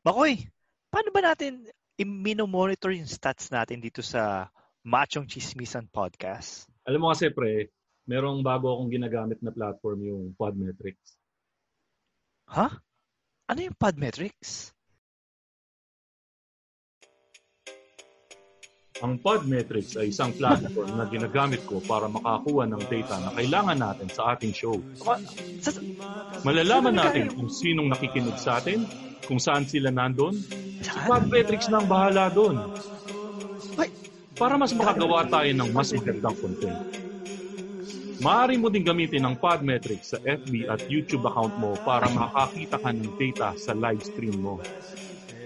Makoy, paano ba natin i-monitor yung stats natin dito sa Machong Chismisan Podcast? Alam mo kasi pre, merong bago akong ginagamit na platform yung Podmetrics. Ha? Ano yung Podmetrics? Ang Podmetrics ay isang platform na ginagamit ko para makakuha ng data na kailangan natin sa ating show. Malalaman natin kung sinong nakikinig sa atin, kung saan sila nandun. Si? Podmetrics na ang bahala doon. Para mas makagawa tayo ng mas magandang content. Maaari mo din gamitin ang Podmetrics sa FB at YouTube account mo para makakita ka ng data sa live stream mo.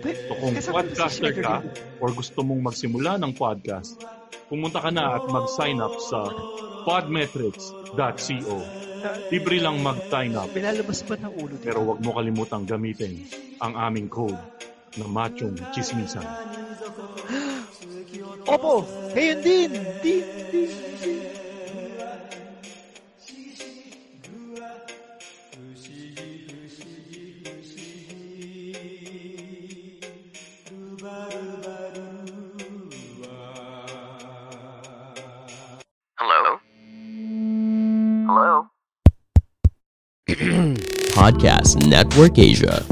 So kung podcaster ka or gusto mong magsimula ng podcast, pumunta ka na at mag-sign up sa podmetrics.co. Libre lang mag-sign up Pinalabas ba ng ulo pero huwag mo kalimutang gamitin ang aming code na machong chismisan. Opo, ngayon din. Din, din, din. Hello? Hello? Podcast Network Asia.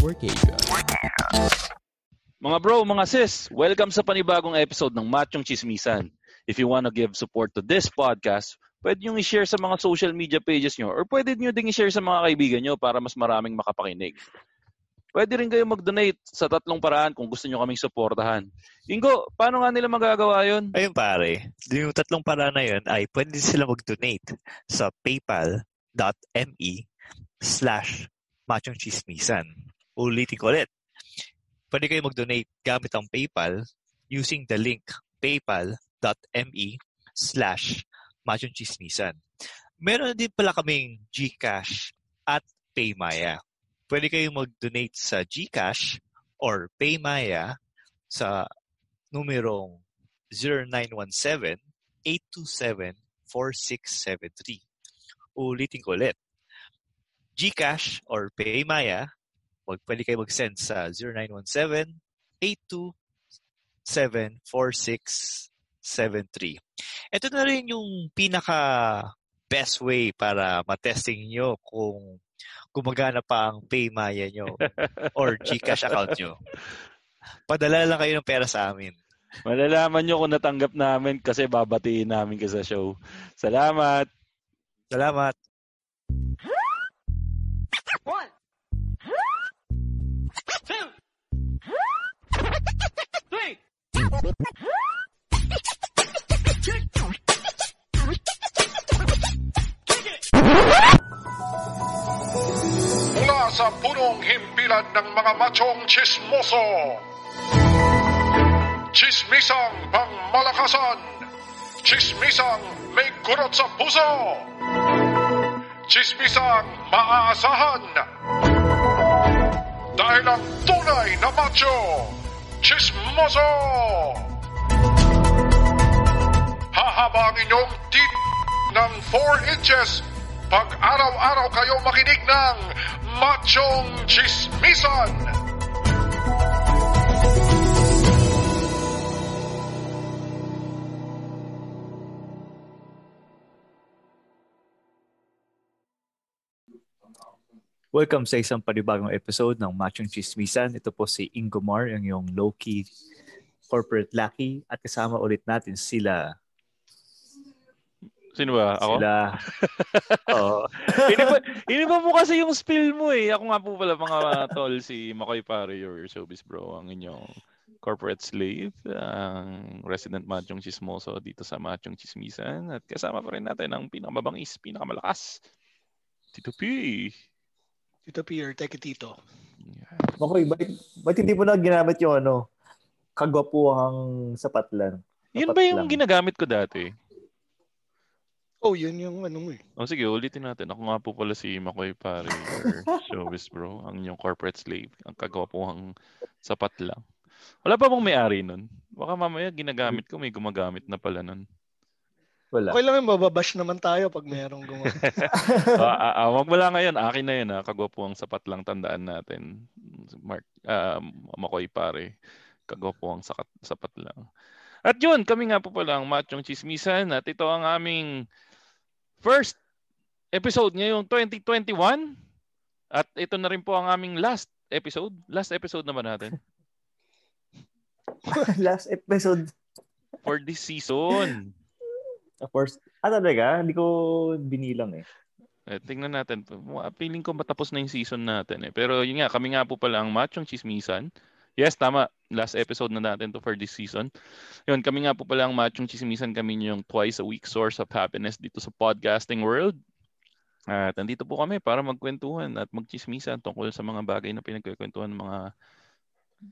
Mga bro, mga sis, welcome sa panibagong episode ng Machong Chismisan. If you wanna give support to this podcast, pwede nyo i-share sa mga social media pages nyo or pwede nyo ding i-share sa mga kaibigan nyo para mas maraming makapakinig. Pwede rin kayo mag-donate sa tatlong paraan kung gusto nyo kaming suportahan. Ingo, paano nga nila magagawa yun? Ayun pare, yung tatlong paraan na yun ay pwede sila mag-donate sa paypal.me slash machong chismisan. Ulitin ko ulit. Pwede kayo mag-donate gamit ang PayPal using the link paypal.me slash machong. Meron din pala kaming GCash at Paymaya. Pwede kayong mag-donate sa GCash or Paymaya sa numerong 0917-827-4673. Ulitin ko ulit. GCash or Paymaya, wag pwede kayo mag-send sa 0917-827-4673. Ito na rin yung pinaka best way para matesting nyo kung gumagana pa ang Paymaya nyo or GCash account nyo. Padala lang kayo ng pera sa amin. Malalaman nyo kung natanggap namin kasi babatiin namin ka sa show. Salamat! Salamat. Mula sa punong himpilan ng mga machong chismoso. Chismisang pangmalakasan. Chismisang may kurot sa puso. Chismisang maaasahan. Dahil ang tunay na macho, chismoso. Hahaba ang inyong tit ng 4 inches pag araw-araw kayo makinig ng Machong Chismisan. Welcome sa isang panibagong episode ng Machong Chismisan. Ito po si Ingo Mar, yung, yung low-key corporate lucky. At kasama ulit natin sila. Sino ba? Ako? Sila. Oo. iniba, iniba mo kasi yung spill mo eh. Ako nga po pala mga tol, si Makoy Pare, your showbiz bro, ang inyong corporate slave, ang resident machong chismoso dito sa Machong Chismisan. At kasama pa rin natin ang pinakamabangis, pinakamalakas, Tito P. Tito Pierre, take it tito. Makoy, ba't, ba't hindi mo na ginamit yung ano, kagwapuhang sapat lang? Yun Sapat ba yung lang. ginagamit ko dati? Oh, yun yung ano mo eh. O sige, ulitin natin. Ako nga po pala si Makoy Pare or Showbiz Bro, ang inyong corporate slave. Ang kagwapuhang sapat lang. Wala pa bang may-ari nun? Baka mamaya ginagamit ko, may gumagamit na pala nun. Wala. Okay lang yun, mababash naman tayo pag merong gumawa. ah, ah, ah, wag lang ngayon, akin na yun ha. Kagwapuhang sapat lang, tandaan natin. Mark, ah, Makoy Pare, kagwapuhang sakat, sapat lang. At yun, kami nga po pala ang Machong Chismisan at ito ang aming first episode ngayong 2021. At ito na rin po ang aming last episode. Last episode naman natin Last episode. for this season. Of course. Ah, talaga? Hindi ko binilang eh. Eh, tingnan natin. Feeling ko matapos na yung season natin eh. Pero yun nga, kami nga po pala ang Machong Chismisan. Yes, tama. Last episode na natin to for this season. Yun, kami nga po pala ang Machong Chismisan. Kami yung twice a week source of happiness dito sa podcasting world. At nandito po kami para magkwentuhan at magchismisan tungkol sa mga bagay na pinagkikwentuhan ng mga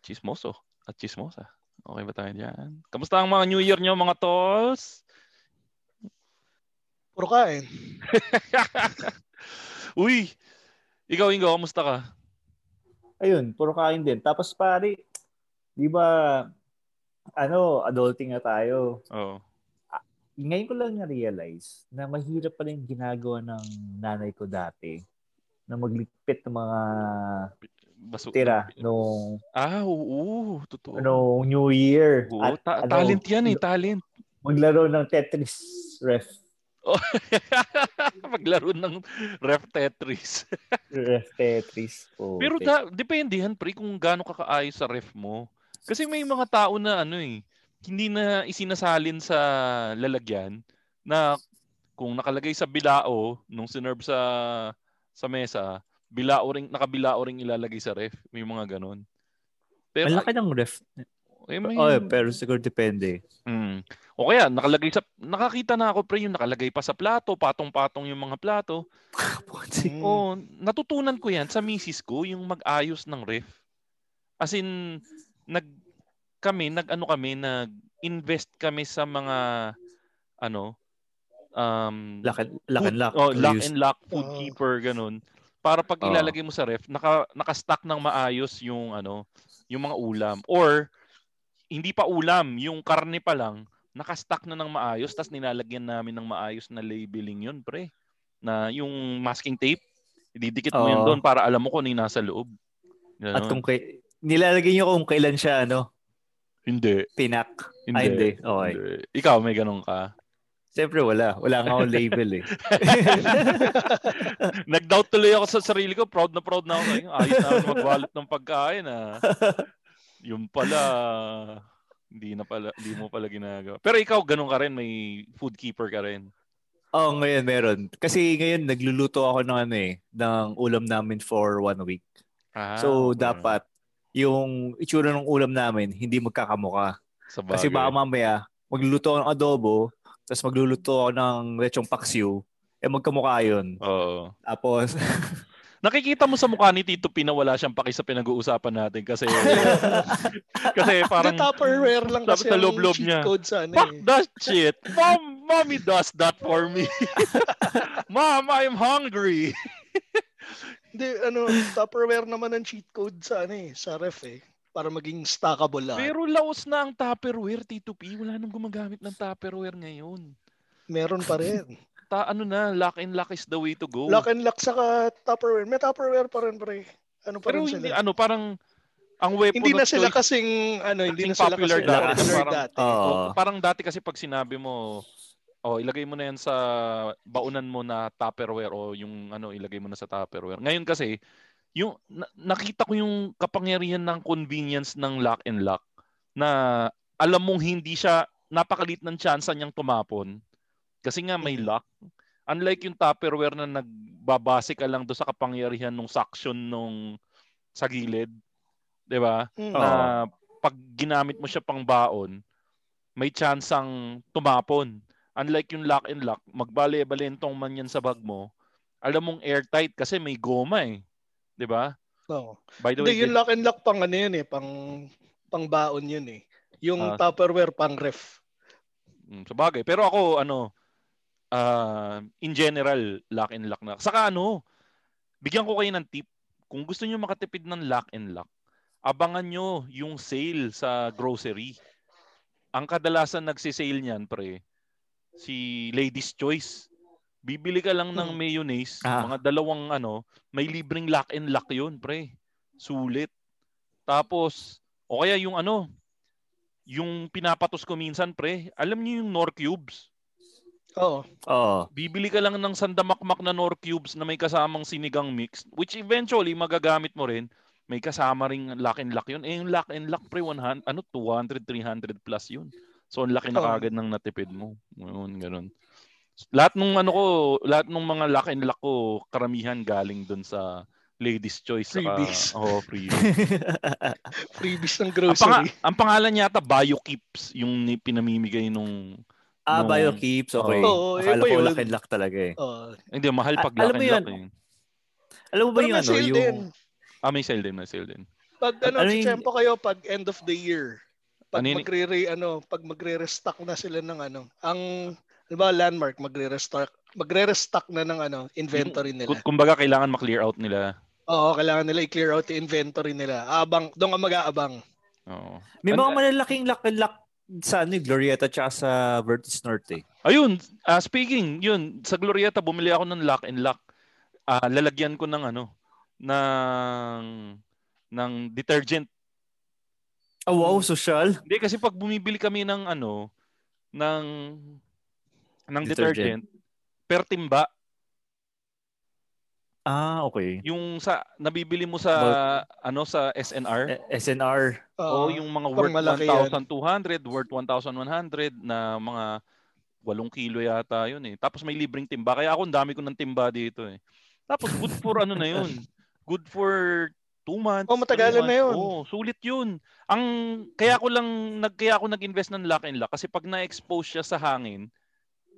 chismoso at chismosa. Okay ba tayo dyan? Kamusta ang mga New Year nyo mga tolls? Puro kain. Uy! Ikaw, Ingo, kamusta ka? Ayun, puro kain din. Tapos pare, di ba, ano, adulting na tayo. Oo. Ngayon ko lang na-realize na mahirap pala yung ginagawa ng nanay ko dati na magligpit ng mga Baso- tira nung, Ah, oo. Totoo. nung New Year. Oo, At ta- ano, talent yan eh, talent. Maglaro ng Tetris ref. Maglaro ng ref Tetris. Ref Tetris. Oh, Pero da, depende yan, pre, kung gaano ka kaayos sa ref mo. Kasi may mga tao na ano eh, hindi na isinasalin sa lalagyan na kung nakalagay sa bilao nung sinerve sa sa mesa, bilao ring nakabilao ring ilalagay sa ref. May mga ganon. Pero Ang laki ng ref. Eh, may, Oh, pero siguro depende. Mm. O kaya nakalagay sa nakakita na ako pre yung nakalagay pa sa plato, patong-patong yung mga plato. Mm. Oh, natutunan ko 'yan sa misis ko yung mag-ayos ng ref. As in nag kami nag-ano kami nag-invest kami sa mga ano um Lock and, lock and lock. oh, lock and lock food Oo. keeper ganun. Para pag Oo. ilalagay mo sa ref, naka naka-stack ng maayos yung ano, yung mga ulam or hindi pa ulam, yung karne pa lang, naka-stack na ng maayos tapos nilalagyan namin ng maayos na labeling yun, pre. Na yung masking tape, ididikit mo yun Oo. doon para alam mo kung ano yung nasa loob. At Ganun. kung kay, nilalagay nyo kung kailan siya, ano, hindi. pinak. Hindi. Ay, hindi. Okay. Hindi. Ikaw, may ganun ka. Siyempre, wala. Wala nga akong label eh. Nag-doubt tuloy ako sa sarili ko. Proud na proud na ako. Ay, Ayos na ako mag-wallet ng pagkain. Ah. Yung pala, hindi na pala, hindi mo pala ginagawa. Pero ikaw, ganun ka rin. May food keeper ka rin. Oo, ngayon meron. Kasi ngayon nagluluto ako ng ano eh, ng ulam namin for one week. Ah, so, okay. dapat yung itsura ng ulam namin hindi magkakamuka. Sa Kasi baka mamaya, magluluto ako ng adobo, tapos magluluto ako ng lechong paksiw, eh magkamukha yun. Oo. Tapos, Nakikita mo sa mukha ni Tito P na wala siyang paki sa pinag-uusapan natin kasi kasi parang Parang Tupperware lang kasi sa ang loob-loob cheat niya. code sa ano Fuck eh. that shit. Mom, mommy does that for me. Mom, I'm hungry. Hindi, ano, Tupperware naman ang cheat code sa ano eh, sa ref eh. Para maging stackable lang. Pero laos na ang Tupperware, Tito P. Wala nang gumagamit ng Tupperware ngayon. Meron pa rin. Ta ano na, lock and lock is the way to go. Lock and lock saka Tupperware. May Tupperware pa rin, pre. Ano pa Pero rin hindi, sila? ano, parang ang weapon Hindi na sila choice- kasing, ano, hindi na sila popular kasing dati. popular Parang- dati. Oo. Oh, parang dati kasi pag sinabi mo, oh, ilagay mo na yan sa baunan mo na Tupperware o yung ano, ilagay mo na sa Tupperware. Ngayon kasi, yung na- nakita ko yung kapangyarihan ng convenience ng lock and lock na alam mong hindi siya napakalit ng tsansa niyang tumapon kasi nga may lock. Unlike yung Tupperware na nagbabase ka lang do sa kapangyarihan ng suction nung sa gilid, 'di ba? Mm. na pag ginamit mo siya pang baon, may tsansang tumapon. Unlike yung lock and lock, magbale-balentong man yan sa bag mo, alam mong airtight kasi may goma eh. 'Di ba? Oo. By the way, Hindi, yung lock and lock pang ano yun eh, pang pang baon yun eh. Yung Ah. Tupperware pang ref. Mm, sa bagay. Pero ako, ano, ah, in general, lock and lock na. Saka ano, bigyan ko kayo ng tip. Kung gusto nyo makatipid ng lock and lock, abangan nyo yung sale sa grocery. Ang kadalasan nagsisale niyan, pre, si Ladies Choice. Bibili ka lang ng Hmm. mayonnaise, Ah. mga dalawang ano, may libreng lock and lock yun, pre. Sulit. Tapos, o kaya yung ano, yung pinapatos ko minsan, pre, alam niyo yung Nor Cubes? Oo. Oo. Bibili ka lang ng sandamakmak na Nor Cubes na may kasamang sinigang mix, which eventually magagamit mo rin. May kasama ring lock and lock yun. Eh, yung lock and lock, pre, 100, ano, 200, 300 plus yun. So, ang laki na kagad ng natipid mo. Ganun, ganun. Lahat nung ano ko, lahat nung mga lock and lock ko, karamihan galing dun sa Ladies Choice. saka- Freebies. Oo, freebies. Freebies ng ang, panga- grocery. ang pangalan yata BioKeeps yung ni- pinamimigay nung ah, nung- BioKeeps, okay. Oo, Akala iba ko yun. lock and lock talaga eh. Oo. hindi mahal pag Ah, mo and lock. yun, eh. Alam mo ba Pero yung may ano, sale yung... din. Ah, may sale din, may sale din. Pag ano, Ano ano yung- tempo kayo pag end of the year. Pag Ano magre ano, pag magre-restock na sila ng ano, ang di ba landmark magre-restock magre-restock na ng ano, inventory nila. Kung- Kumbaga kailangan ma-clear out nila. Oo, kailangan nila i-clear out yung inventory nila. Abang, doon ka mag-aabang. Oo. May Ano- mga malalaking lock and lock sa ano, Glorieta tsaka sa Vertis Norte. Ayun, ah, speaking, yun, sa Glorieta bumili ako ng lock and lock. Ah, lalagyan ko ng ano, ng ng detergent. Oh, wow, social. Hindi kasi pag bumibili kami ng ano, ng ng detergent, Detergent. per timba, Ah, okay. yung sa nabibili mo sa ano sa SNR, Eh, SNR. o Oo. yung mga worth malaki yan. 1,200, worth 1,100 na mga 8 kilo yata yun eh. Tapos may libreng timba. Kaya ako, ang dami ko ng timba dito eh. Tapos good for ano na yun. Good for 2 months. Oh, matagalan na yun. Oo, sulit yun. Ang, kaya ko lang, nag, kaya ako nag-invest ng lock and lock kasi pag na-expose siya sa hangin,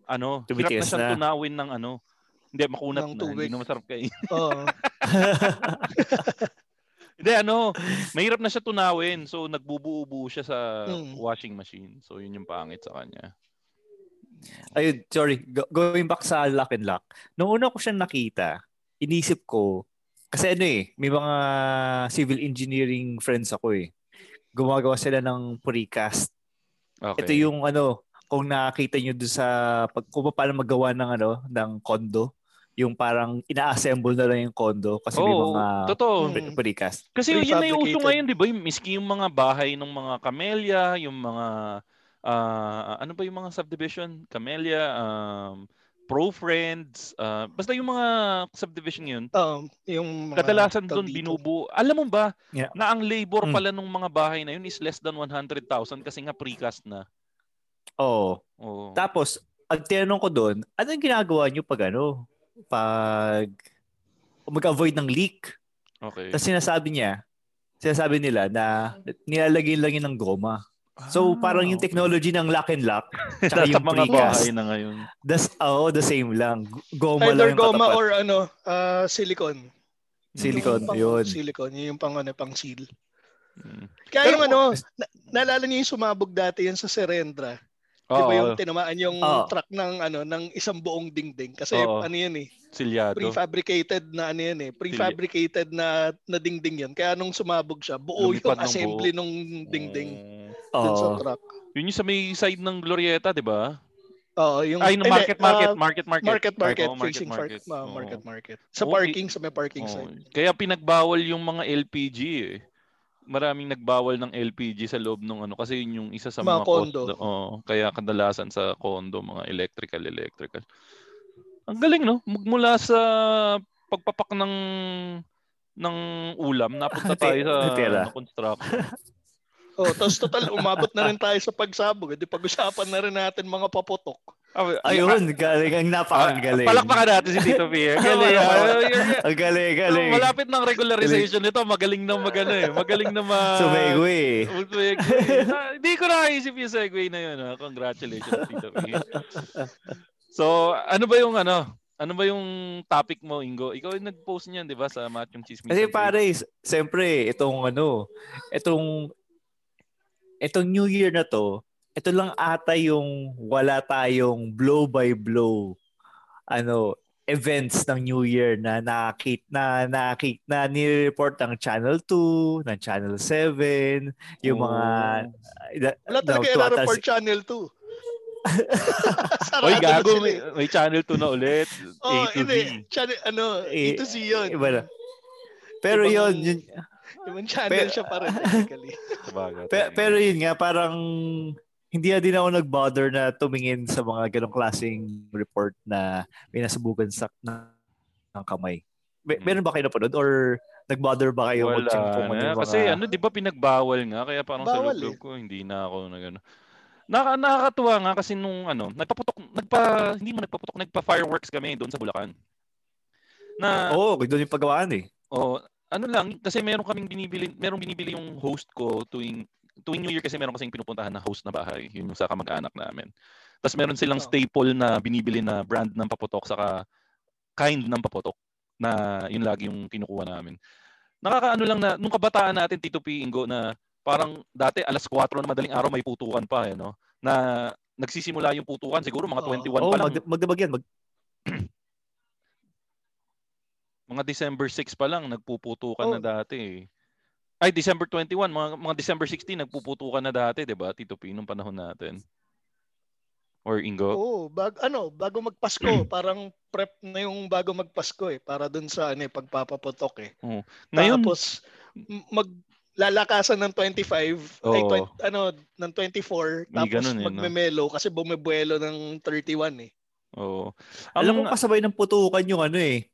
ano, hirap na siyang na. tunawin ng ano, hindi, makunat Ng na. tubig. Hindi na masarap kain. Oo. Hindi, ano, mahirap na siya tunawin. So, nagbubuo-buo siya sa Mm. washing machine. So, yun yung pangit sa kanya. Ayun, sorry. Go- going back sa lock and lock. Nung una ko siyang nakita, inisip ko, kasi ano eh, may mga civil engineering friends ako eh. Gumagawa sila ng precast. Okay. Ito yung ano, kung nakakita nyo doon sa pag kung paano magawa ng ano, ng condo, yung parang ina-assemble na lang yung condo kasi may Oo, mga totoo. pre- precast. Kasi yun na yung uso ngayon, di ba? Yung- Miski yung mga bahay ng mga camellia, yung mga, ah, ano ba yung mga subdivision? Camellia, um, Pro Friends, ah, basta yung mga subdivision yun, Oo, yung mga kadalasan doon binubuo. Alam mo ba Yeah. na ang labor Mm. pala ng mga bahay na yun is less than 100,000 kasi nga precast na. Oo. Oo. Tapos, ang tinanong ko doon, ano yung ginagawa nyo pag ano? Pag mag-avoid ng leak. Okay. Tapos sinasabi niya, sinasabi nila na nilalagay lang yun ng goma. So, parang yung Ah, okay. technology ng lock and lock, tsaka Sa yung mga precast, bahay na ngayon. das, oh, the same lang. Goma Either lang goma katapat. or ano, ah, silicone. Silicone, yung pang, yun. Silicone, yun yung pang ano, pang seal. Mm. Kaya Pero yung ano, na, naalala niyo yung sumabog dati yan sa Serendra. Di ba yung tinamaan yung Oo. truck ng ano ng isang buong dingding kasi Oo. ano yan eh silyado. prefabricated na ano yan eh prefabricated na na dingding yan kaya nung sumabog siya buo Lumipad yung ng assembly buo. nung dingding dun sa truck. Yun yung sa may side ng Glorieta, di ba? Oo, yung Ay, no, hindi, market, market, ah, market, market. market market Oo, facing market market. market, Oo. market market. Sa parking sa may parking Oo. side. Kaya pinagbawal yung mga LPG eh. Maraming nagbawal ng LPG sa loob ng ano kasi yun yung isa sa Mga mga, condo. cost- Oo, kaya kadalasan sa condo mga electrical electrical. Ang galing no? Magmula sa pagpapak ng ng ulam napunta tayo sa ano, construction. Oh, tapos total umabot na rin tayo sa pagsabog. Di pag-usapan na rin natin mga paputok. Ah, Ayun, galing. Ang napakagaling. Palakpakan natin si Tito P. Ang galing. ah. You're- Ang galing, galing. Malapit ng regularization nito, magaling na magano eh. Magaling na ma... Sumegway. Sumegway. Ah, Hindi ko naisip yung segue na yun. ah. Congratulations, Tito P. So, ano ba yung ano? Ano ba yung topic mo, Ingo? Ikaw yung nag-post niyan, di ba, sa Matchong Chismis? Kasi pare, siyempre, itong ano, itong, itong New Year na to, ito lang ata yung wala tayong blow by blow ano events ng New Year na nakit na nakit na ni-report ng Channel 2, ng Channel 7, yung mga Oh. Wala talaga no, yung tuwatas- report channel 2. Sarado Oy, gago, may, may channel 2 na ulit. Oh, A to hindi. Z. Channel, ano, A Eh, to Z yun. Iba na. Pero Ibang- yun, yun Ibang channel Pe- siya pa rin technically. Sabagay. pe- pero yun nga, parang hindi na din ako nag-bother na tumingin sa mga ganong klaseng report na may nasubukan sa ng, kamay. May, Mm. Meron ba kayo napanood or nag-bother ba kayo Wala mag-check kung ano na. mga... Kasi ano, di ba pinagbawal nga? Kaya parang sa Bawal loob eh. ko, hindi na ako nag ano. Naka, nakakatuwa nga kasi nung ano, nagpaputok, nagpa, hindi mo nagpaputok, nagpa-fireworks kami doon sa Bulacan. Na, Oo, oh, doon yung paggawaan eh. oh, ano lang, kasi meron kaming binibili, meron binibili yung host ko tuwing, tuwing New Year kasi meron kasing pinupuntahan na host na bahay, yun yung sa kamag-anak namin. Tapos meron silang Oh. staple na binibili na brand ng paputok saka kind ng paputok na yun lagi yung kinukuha namin. Nakakaano lang na, nung kabataan natin, Tito P. Ingo, na parang dati alas 4 na madaling araw may putukan pa, eh, no? Na nagsisimula yung putukan, siguro mga Oo. 21 Oo, pa lang. mag- magdabag yan. Mag- mga December 6 pa lang nagpuputukan Oh. na dati eh. Ay, December 21, mga, mga December 16 nagpuputukan na dati, 'di ba? Tito P nung panahon natin. Or Ingo. Oo, bag, ano, bago magpasko, parang prep na yung bago magpasko eh, para dun sa ano, eh, pagpapaputok eh. Ngayon, Tapos m- maglalakasan ng 25, ay Oo. 20, ano, ng 24, May tapos ganun eh, no? magmemelo kasi bumibuelo ng 31 eh. oo. Alam Ang- mo kasabay ng putukan yung ano eh,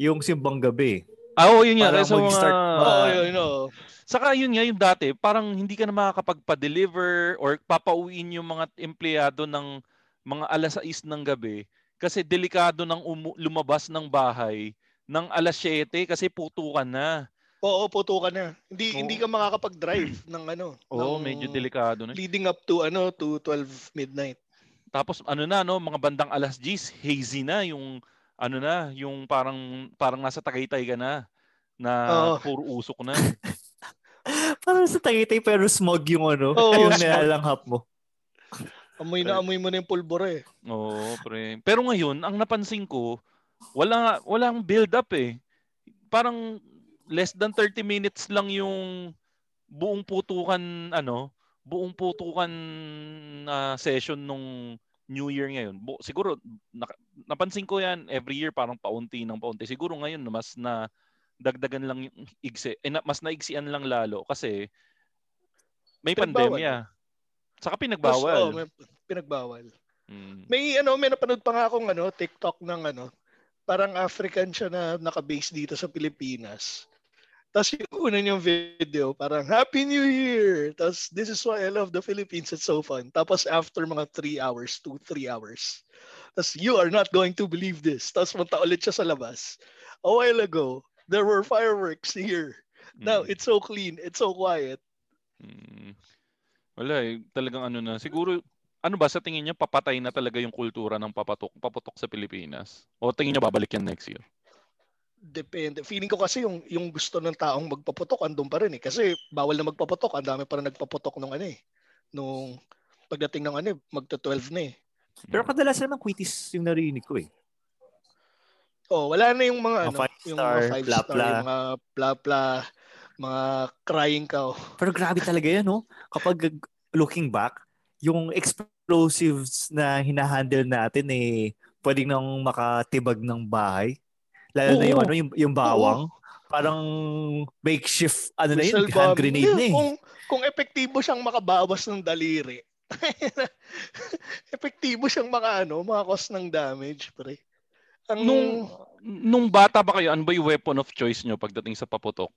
yung simbang gabi. Ah, oo, yun nga. Para mga... mag-start Oo, Ah. yun, oo. Saka yun nga, yung dati, parang hindi ka na makakapagpa-deliver or papauwiin yung mga empleyado ng mga alas 6 ng gabi kasi delikado nang umu- lumabas ng bahay ng alas 7 kasi putukan na. Oo, putukan na. Hindi Oo. hindi ka makakapag-drive ng ano. Oo, ng medyo delikado na. Leading up to ano to 12 midnight. Tapos ano na no, mga bandang alas 10, hazy na yung ano na, yung parang parang nasa Tagaytay ka na na Oo. puro usok na. Parang sa Tagaytay pero smog yung ano, Oo, yung smog. nilalanghap mo. Amoy na amoy mo na yung pulbura eh. Oo, pre. Pero ngayon, ang napansin ko, wala walang build up eh. Parang less than 30 minutes lang yung buong putukan ano, buong putukan na session nung New Year ngayon. Bu- siguro nak- napansin ko 'yan every year parang paunti ng paunti. Siguro ngayon mas na dagdagan lang yung igsi, eh, mas naigsian lang lalo kasi may Pinagbawal. pandemya. Saka pinagbawal. oo, may pinagbawal. Mm. May ano, may napanood pa nga akong ano, TikTok ng ano, parang African siya na naka-base dito sa Pilipinas. Tapos yung una niyang video, parang Happy New Year! Tapos this is why I love the Philippines, it's so fun. Tapos after mga 3 hours, 2-3 hours, tapos you are not going to believe this. Tapos punta ulit siya sa labas. A while ago, there were fireworks here. Now, Mm. it's so clean, it's so quiet. Mm. Wala eh. Talagang ano na. Siguro, ano ba sa tingin niyo papatay na talaga yung kultura ng papatok, paputok sa Pilipinas? O tingin niyo babalik yan next year? Depende. Feeling ko kasi yung yung gusto ng taong magpaputok andun pa rin eh. Kasi bawal na magpaputok, ang dami pa rin nagpaputok nung ano eh. Nung pagdating ng ano eh, magta 12 na eh. Pero kadalasan naman quitis yung narinig ko eh. Oh, wala na yung mga Mga ano, five yung star, mga five star, bla-bla. yung mga bla bla, mga crying cow. Pero grabe talaga yan, no? Kapag looking back, yung explosives na hinahandle natin eh, pwedeng nang makatibag ng bahay. Lalo na yung Oo. ano, yung, yung bawang. Parang makeshift, ano na yun, hand bomb. grenade na eh. Kung kung epektibo siyang makabawas ng daliri. epektibo siyang maka ano, maka-cause ng damage, pre. Ang Nung, nung bata ba kayo, ano ba yung weapon of choice niyo pagdating sa paputok?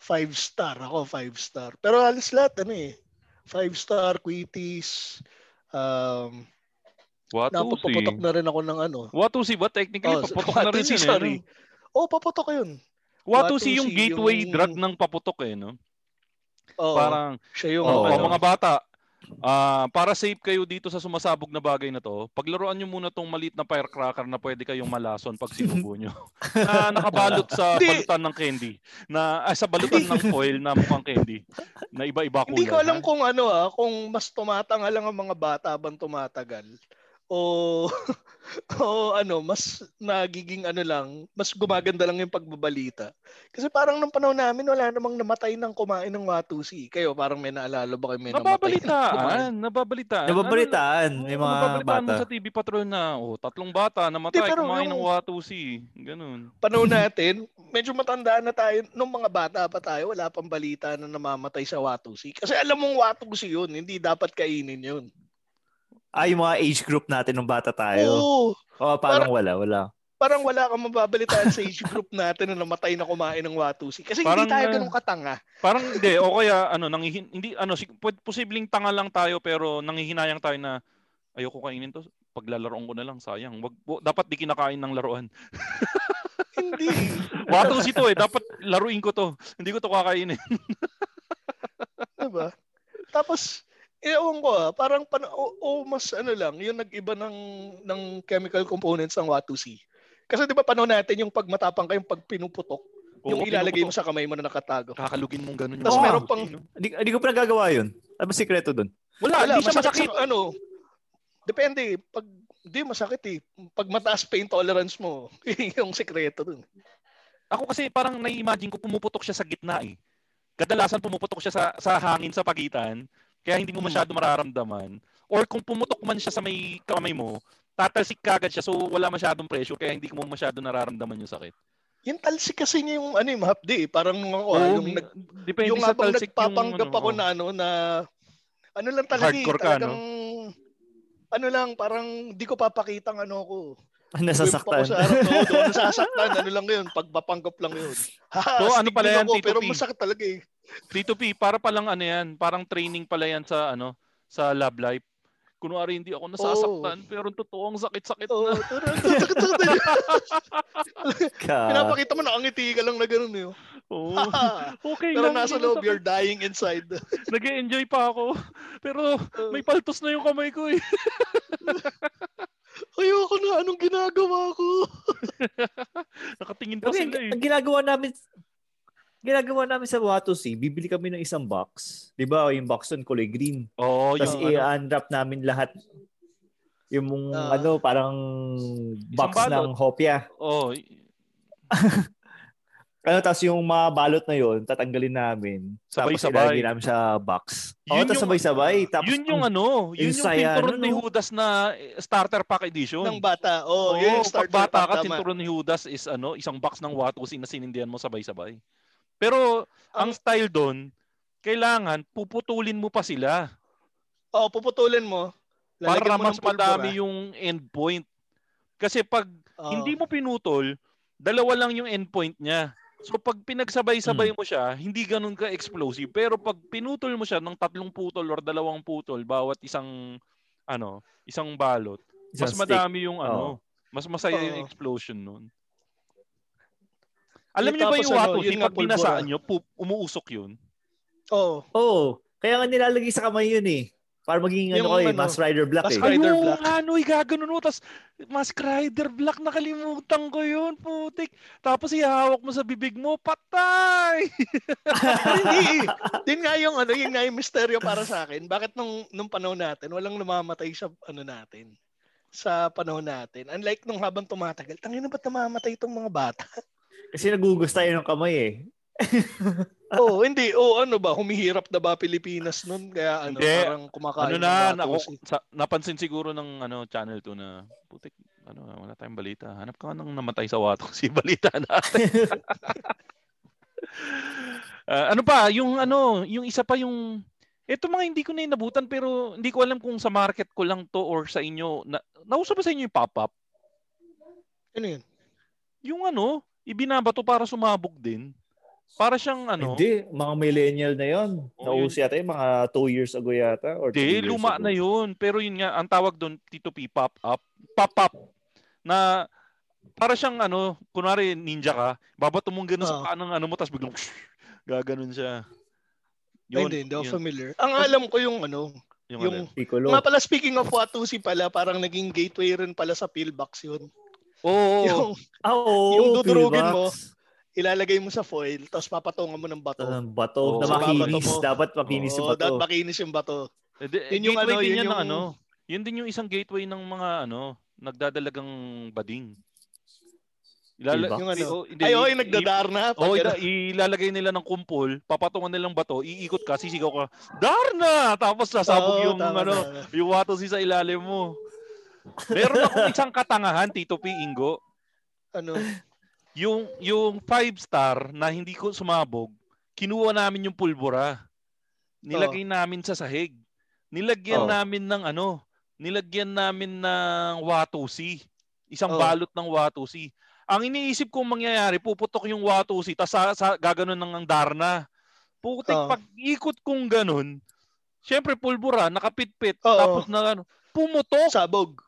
five star ako, five star. Pero halos lahat ano eh. Five star, quitties, um, Watusi. napapaputok na rin ako ng ano. Watusi ba? Technically, Oh, paputok na rin yun. sorry. Eh, Oh, paputok yun. no? Watusi yung gateway yung- drug ng paputok eh, no? Oo, Parang, siya yung oh, ano, mga bata, Ah, para safe kayo dito sa sumasabog na bagay na to, paglaruan nyo muna tong maliit na firecracker na pwede kayong malason pag sinubo nyo. na nakabalot sa balutan ng candy. Na ah, sa balutan ng foil na mukhang candy. Na iba-iba kulay. Hindi ko alam ha? kung ano ah, kung mas tumatanga lang ang mga bata bang tumatagal o o ano, mas nagiging ano lang, mas gumaganda lang yung pagbabalita. Kasi parang nung panahon namin wala namang namatay ng kumain ng watusi. Kayo parang may naalala ba kayo may namatay? ng? Nababalitaan, nababalitaan. Nababalitaan. Ano, May mga nababalitaan mo bata. sa TV Patrol na, oh, tatlong bata namatay pero kumain ng yung- watusi. Ganun. Panahon natin, medyo matanda na tayo. Nung mga bata pa tayo, wala pang balita na namamatay sa watusi. Kasi alam mong watusi yun, hindi dapat kainin yun. Ah, yung mga age group natin nung bata tayo. Oo. Oh, parang wala, wala. parang wala kang mababalitaan sa age group natin na namatay na kumain ng watusi. Kasi Parang, hindi tayo ah, ganun katanga. Parang hindi o kaya ano nangihin hindi ano posibleng tanga lang tayo pero nangihinayang tayo na ayoko kainin to paglalaroan ko na lang sayang. Wag wa- dapat di kinakain ng laruan. Hindi. Watos ito eh, dapat laruin ko to. Hindi ko to kakainin. diba? Tapos, ewan ko ah, parang pan- o, o mas ano lang, yung nag-iba ng, ng chemical components ng watusi. Kasi di ba panahon natin yung pag matapang kayong pag pinuputok, yung Oo, ilalagay mo sa kamay mo na nakatago. Kakalugin mong ganun. Tapos Oo. meron pang, Hindi, hindi ko pa nagagawa yun. Ano ba sikreto dun? Wala, wala, hindi siya masakit, masakit. sa- ano, depende, pag, hindi masakit eh. Pag mataas pain tolerance mo, yung sekreto dun. Ako kasi parang na-imagine ko pumuputok siya sa gitna eh. Kadalasan pumuputok siya sa sa hangin sa pagitan, kaya hindi mo masyado mararamdaman. Or kung pumutok man siya sa may kamay mo, tatalsik kagad siya so wala masyadong pressure kaya hindi mo masyado nararamdaman yung sakit. Yung talsik kasi niya yung ano yung mahapdi eh. Parang ah, Oo, yung, nag, depende yung sa habang talsik nagpapanggap yung, ano, ako oh. na ano na ano lang talaga eh, Hardcore ka, talagang ano lang parang di ko papakitang ano ko. Nasasaktan. Sa harap ko, doon nasasaktan. Ano lang yun, pagpapanggap lang yun. Ha, So, ano pala yan, ako, Tito pero P? masakit talaga eh. Tito P, para palang ano yan, parang training pala yan sa ano, sa love life. Kunwari hindi ako nasasaktan, pero totoo ang sakit-sakit Oo, na. pero sakit-sakit na. Pinapakita mo nakangiti ka lang na gano'n eh. Oo. Ha, Okay pero lang. nasa hindi loob, you're dying inside. Nag-enjoy pa ako. Pero may paltos na yung kamay ko eh. Ayoko na, anong ginagawa ko? Nakatingin pa Kami, sila eh. ang ginagawa namin, ginagawa namin sa Watusi, bibili kami ng isang box. Di ba? Yung box nun, kulay green. Oo, Tapos yung ano. i-unwrap namin lahat. Yung Ah. ano, parang box ng hopya. Oo. Ano, tapos yung mga balot na yon tatanggalin namin. Tapos Sabay-sabay. ilalagay namin sa box. Oo, Yun tapos yung- sabay-sabay. Tapos yun yung ano, yun yung saya, tinturon ano, ni? Judas na eh, starter pack edition. Ng bata. Oh, Oo, yun yung starter bata pack, ka, tama. tinturon ni Judas is ano, isang box ng watusi na sinindihan mo sabay-sabay. Pero ang Ang- style doon, kailangan puputulin mo pa sila Oo, puputulin mo. para Lalagyan mo mas madami yung endpoint. Kasi pag Oo. hindi mo pinutol, dalawa lang yung endpoint niya. So pag Hmm. pinagsabay-sabay mo siya, hindi ganun ka-explosive. Pero pag pinutol mo siya ng tatlong putol or dalawang putol bawat isang ano, isang balot, mas Isang stick. madami yung ano, mas masaya yung Oo. explosion nun. Alam Yung niyo ba yung ano, watusi, yun nga, pag binasaan pu- umuusok yun? Oo. Oo. Kaya nga nilalagay sa kamay yun eh. Para maging Yung ano ko eh, ano, Mask Rider Black Mask eh. Rider Ayun, Black. ano, gaganon mo. Tapos, Mask Rider Black, nakalimutan ko yun, putik. Tapos, ihawak mo sa bibig mo, patay! Hindi. Din nga yung ano, yun nga yung misteryo para sa akin. Bakit nung nung panahon natin walang namamatay sa ano natin? Sa panahon natin. Unlike nung habang tumatagal, tangina na ba't namamatay itong mga bata? Kasi nagugus tayo ng kamay eh. Oh, hindi. Oh, ano ba? Humihirap na ba Pilipinas nun? Kaya ano, Hindi. parang kumakain ano na, ng nako, watusi. sa, napansin siguro ng ano channel 2 na, putik, ano, wala tayong balita. Hanap ka nga ng namatay sa wato si balita natin. Ah, ano pa, yung ano, yung isa pa yung ito mga hindi ko na inabutan pero hindi ko alam kung sa market ko lang to or sa inyo. Na, nauso ba sa inyo yung pop-up? Ano yun? Yung ano, ibinabato para sumabog din. Para siyang ano, Hindi, mga millennial na yon. Yun. Nauso yata yun, mga 2 years ago yata. Or Hindi, luma ago. na yun. Pero yun nga, ang tawag doon, Tito P, pop up. Pop up. Na para siyang ano, kunwari ninja ka, babato mong gano'n sa Oo. paa ng ano mo, tapos biglang gaganon siya. Ay, hindi, hindi ako yun. familiar. Ang alam ko yung ano, Yung, Yung, alin? Piccolo. nga pala, speaking of Watusi pala, parang naging gateway rin pala sa pillbox yun. Oo. oo. Yung oo, Yung dudurugin pillbox. Ilalagay mo sa foil, tapos papatungan mo ng bato. Ah, bato Oo. na makinis. Dapat makinis yung Oo, bato. dapat makinis yung bato. Eh, di- Yun yung ano, yun yan ng yung- ano. Yun din yung isang gateway ng mga ano, nagdadalagang bading. Ilala- Pillbox? Yung ano. oh, hindi, Ay, oh, yung nagdadar na. i- oh, ila- ilalagay nila ng kumpol, papatungan nilang bato, iikot ka, sisigaw ka, Darna! Tapos sasabog Oo, yung tama, ano, tama. yung watosi sa ilalim mo. Meron akong isang katangahan, Tito P. Ingo. ano, Yung, yung five star na hindi ko sumabog, kinuha namin yung pulbura. Nilagay namin sa sahig. Nilagyan Oh. namin ng ano, nilagyan namin ng watusi. Isang Oh. balot ng watusi. Ang iniisip kong mangyayari, puputok yung watusi, tapos sa, sa, gaganon ng ang darna. Putik, Oh. pag ikot kong ganon, syempre pulbura, nakapitpit, Oo. tapos na ano, pumutok. sabog.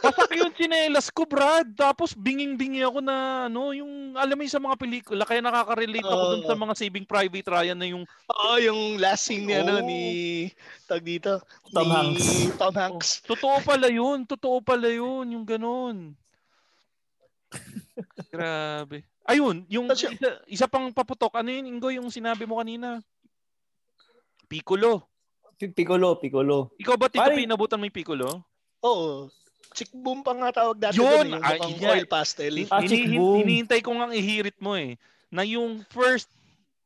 Pasak yung tsinelas ko, Brad. Tapos binging-bingi ako na ano, yung alam mo yung sa mga pelikula, kaya nakaka-relate ako dun Oo. sa mga Saving Private Ryan na yung Oo, yung last scene ni ano Oo. ni tag dito, Tom ni Hanks. Tom Hanks. totoo pala yun, totoo pala yun, yung ganun. Grabe. Ayun, yung isa, isa pang paputok, ano yun, Ingo, yung sinabi mo kanina? Piccolo. Pi- Piccolo, Piccolo. Ikaw ba, Tito, Pare- pinabutan mo yung Piccolo? Oo. Chick boom pa nga tawag dati Yun! doon, eh, yung Ay, yeah. oil pastel. Ah, Hini- chick hini- boom. Hinihintay ko nga ihirit mo eh. Na yung first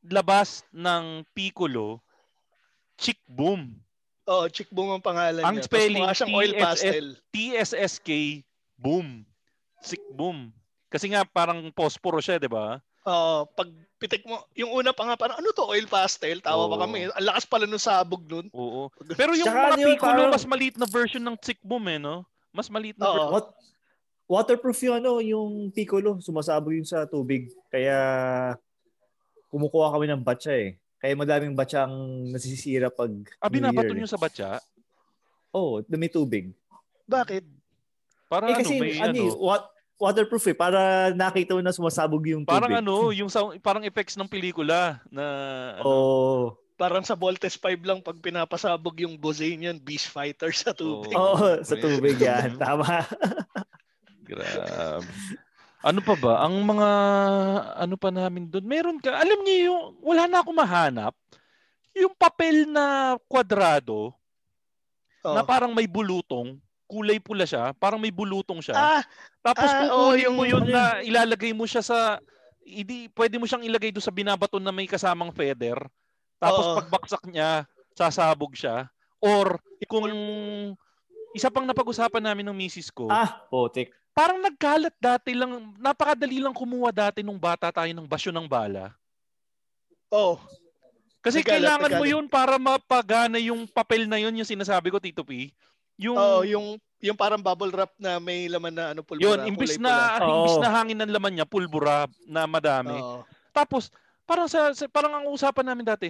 labas ng Piccolo, Chick Boom. Oo, chick boom ang pangalan Ang niya. Tapos spelling, mukha siyang oil pastel. TSSK Boom. Chick Boom. Kasi nga parang posporo siya, di ba? Oo, pag pitik mo, yung una pa nga parang ano to, oil pastel, tawa pa Oo. kami. Ang lakas pala nung sabog nun. Oo. Pero yung Tsaka mga ano yun, Piccolo, parang- mas maliit na version ng Chick Boom eh, no? Mas maliit na Oo. What? Waterproof yung ano, yung Piccolo. Sumasabog yun sa tubig. Kaya kumukuha kami ng batcha eh. Kaya madaming batcha ang nasisira pag Ah, New binabato Year, nyo sa batya? Oo, oh, may tubig. Bakit? Para eh ano, kasi may ano, ano? wat, waterproof eh. Para nakita mo na sumasabog yung tubig. Parang ano, yung sound, parang effects ng pelikula na ano, Oo. Parang sa Voltes 5 lang pag pinapasabog yung Bozanian Beast Fighter sa tubig. Oo. Oo, sa tubig yan. Tama. Grabe. Ano pa ba? Ang mga ano pa namin doon. Meron ka. Alam niyo yung wala na ako mahanap. Yung papel na kwadrado Oo. na parang may bulutong, kulay pula siya, parang may bulutong siya. Ah, Tapos ah, oo, yung- mo yun na ilalagay mo siya sa hindi pwede mo siyang ilagay doon sa binabaton na may kasamang feather. Tapos Oo. pagbaksak niya, sasabog siya. Or kung isa pang napag-usapan namin ng misis ko, ah, potik. parang nagkalat dati lang, napakadali lang kumuha dati nung bata tayo ng basyo ng bala. oh, Kasi Nagkalat, kailangan mo nagkalat. yun para mapagana yung papel na yun, yung sinasabi ko, Tito P. Yung, oh, yung yung parang bubble wrap na may laman na ano pulbura. yun, imbis kulay na, pula. imbis Oo. na hangin ng laman niya, pulbura na madami. Oo. Tapos, parang sa, sa- parang ang usapan namin dati,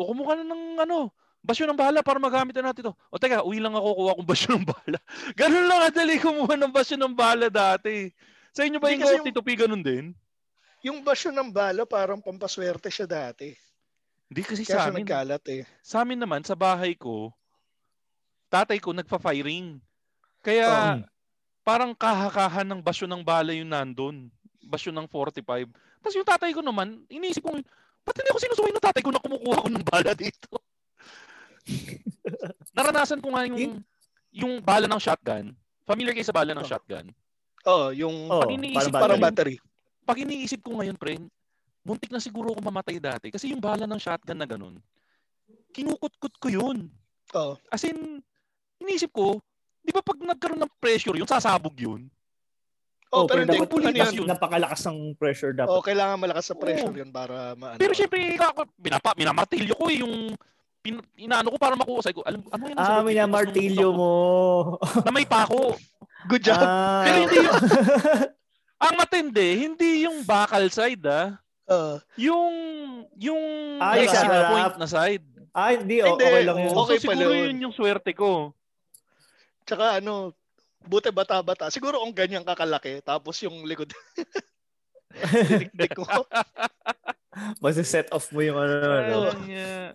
o kumuha na ng ano, basyo ng bala para magamit na natin to. O teka, uwi lang ako kuha kong basyo ng bala. Ganun lang kadali kumuha ng basyo ng bala dati. Sa inyo ba yung Tito P ganun din? Yung basyo ng bala parang pampaswerte siya dati. Hindi kasi Kaya sa amin. nagkalat eh. Sa amin naman, sa bahay ko, tatay ko nagpa-firing. Kaya Um, parang kahakahan ng basyo ng bala yung nandun. Basyo ng 45. Tapos yung tatay ko naman, iniisip ko, ba't hindi ako sinusuway ng tatay ko na kumukuha ko ng bala dito? Naranasan ko nga yung, yung bala ng shotgun. Familiar kayo sa bala ng Oh. shotgun? Oh, yung oh, Pag iniisip parang parang battery. battery. Pag iniisip ko ngayon, pre, muntik na siguro ako mamatay dati. Kasi yung bala ng shotgun na ganun, kinukut-kut ko yun. Oh. As in, iniisip ko, di ba pag nagkaroon ng pressure yun, sasabog yun? Oh, Oh, pero pero hindi dapat pulitas yun. yun. napakalakas ng pressure dapat. Oh, kailangan malakas sa pressure Oo. yun para maano. Pero syempre, ako, binapa, minamartilyo ko eh, yung pin, inaano ko para makuha ko. Alam, ano yun? ang ah, minamartilyo mo. Na may pako. Good job. ah, Pero hindi yun. Ang matindi, hindi yung bakal side ah. Oh. Yung, yung Ah, yung sa harap. point na side. ah, hindi. o- Hindi, okay lang yun. okay so, pala siguro yun. yun yung swerte ko. Tsaka ano, buti bata-bata. Siguro kung ganyan kakalaki, tapos yung likod. Dinikdik ko. Basta set off mo yung ano, ano nga.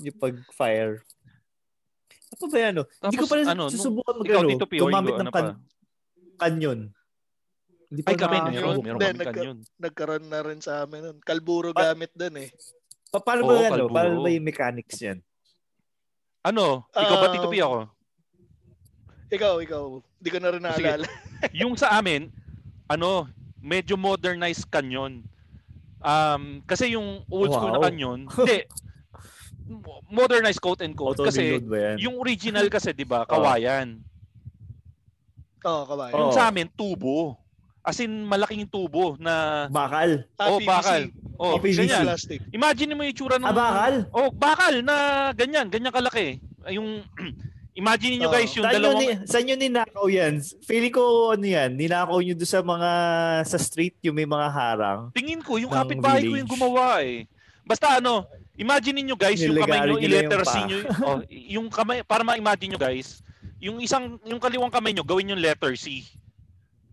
yung pag-fire. Ano ba yan? No? Hindi ko Tapos, pa rin ano, susubukan mag ano, gumamit Ingo, ng ano kan- pa? kanyon. Hindi pa Ay, kami, nakaka- meron. Meron kami nagka- kanyon. Nagkaroon na rin sa amin nun. Kalburo Ah. gamit dun eh. Pa- paano ba ano? Paano ba yung mechanics yan? Ano? Ikaw ba, Um, Tito P, ako? Ikaw, ikaw. Hindi ko na rin Sige. naalala. yung sa amin, ano, medyo modernized kanyon. Um, kasi yung old school na Wow. kanyon, hindi, modernized quote and quote. Kasi yung original kasi, di ba, kawayan. Oo, kabayan. Oo. Yung sa amin, tubo. As in, malaking tubo na, Bakal. Ah, oh, PVC. bakal. Oh, PVC. ganyan. Plastic. Imagine mo yung itsura ng... Ah, bakal? Oh, bakal na ganyan, ganyan kalaki. Yung, imagine niyo guys, yung dalawang... ni- saan yun ninakaw yan? Feeling ko ano yan, ninakaw nyo doon sa mga sa street yung may mga harang. Tingin ko, yung ng kapitbahay ko yung gumawa eh. Basta ano, imagine niyo guys, yung kamay nyo, i-letter yung C nyo. Oh, yung kamay, para ma-imagine nyo guys, yung isang, yung kaliwang kamay nyo, gawin yung letter C.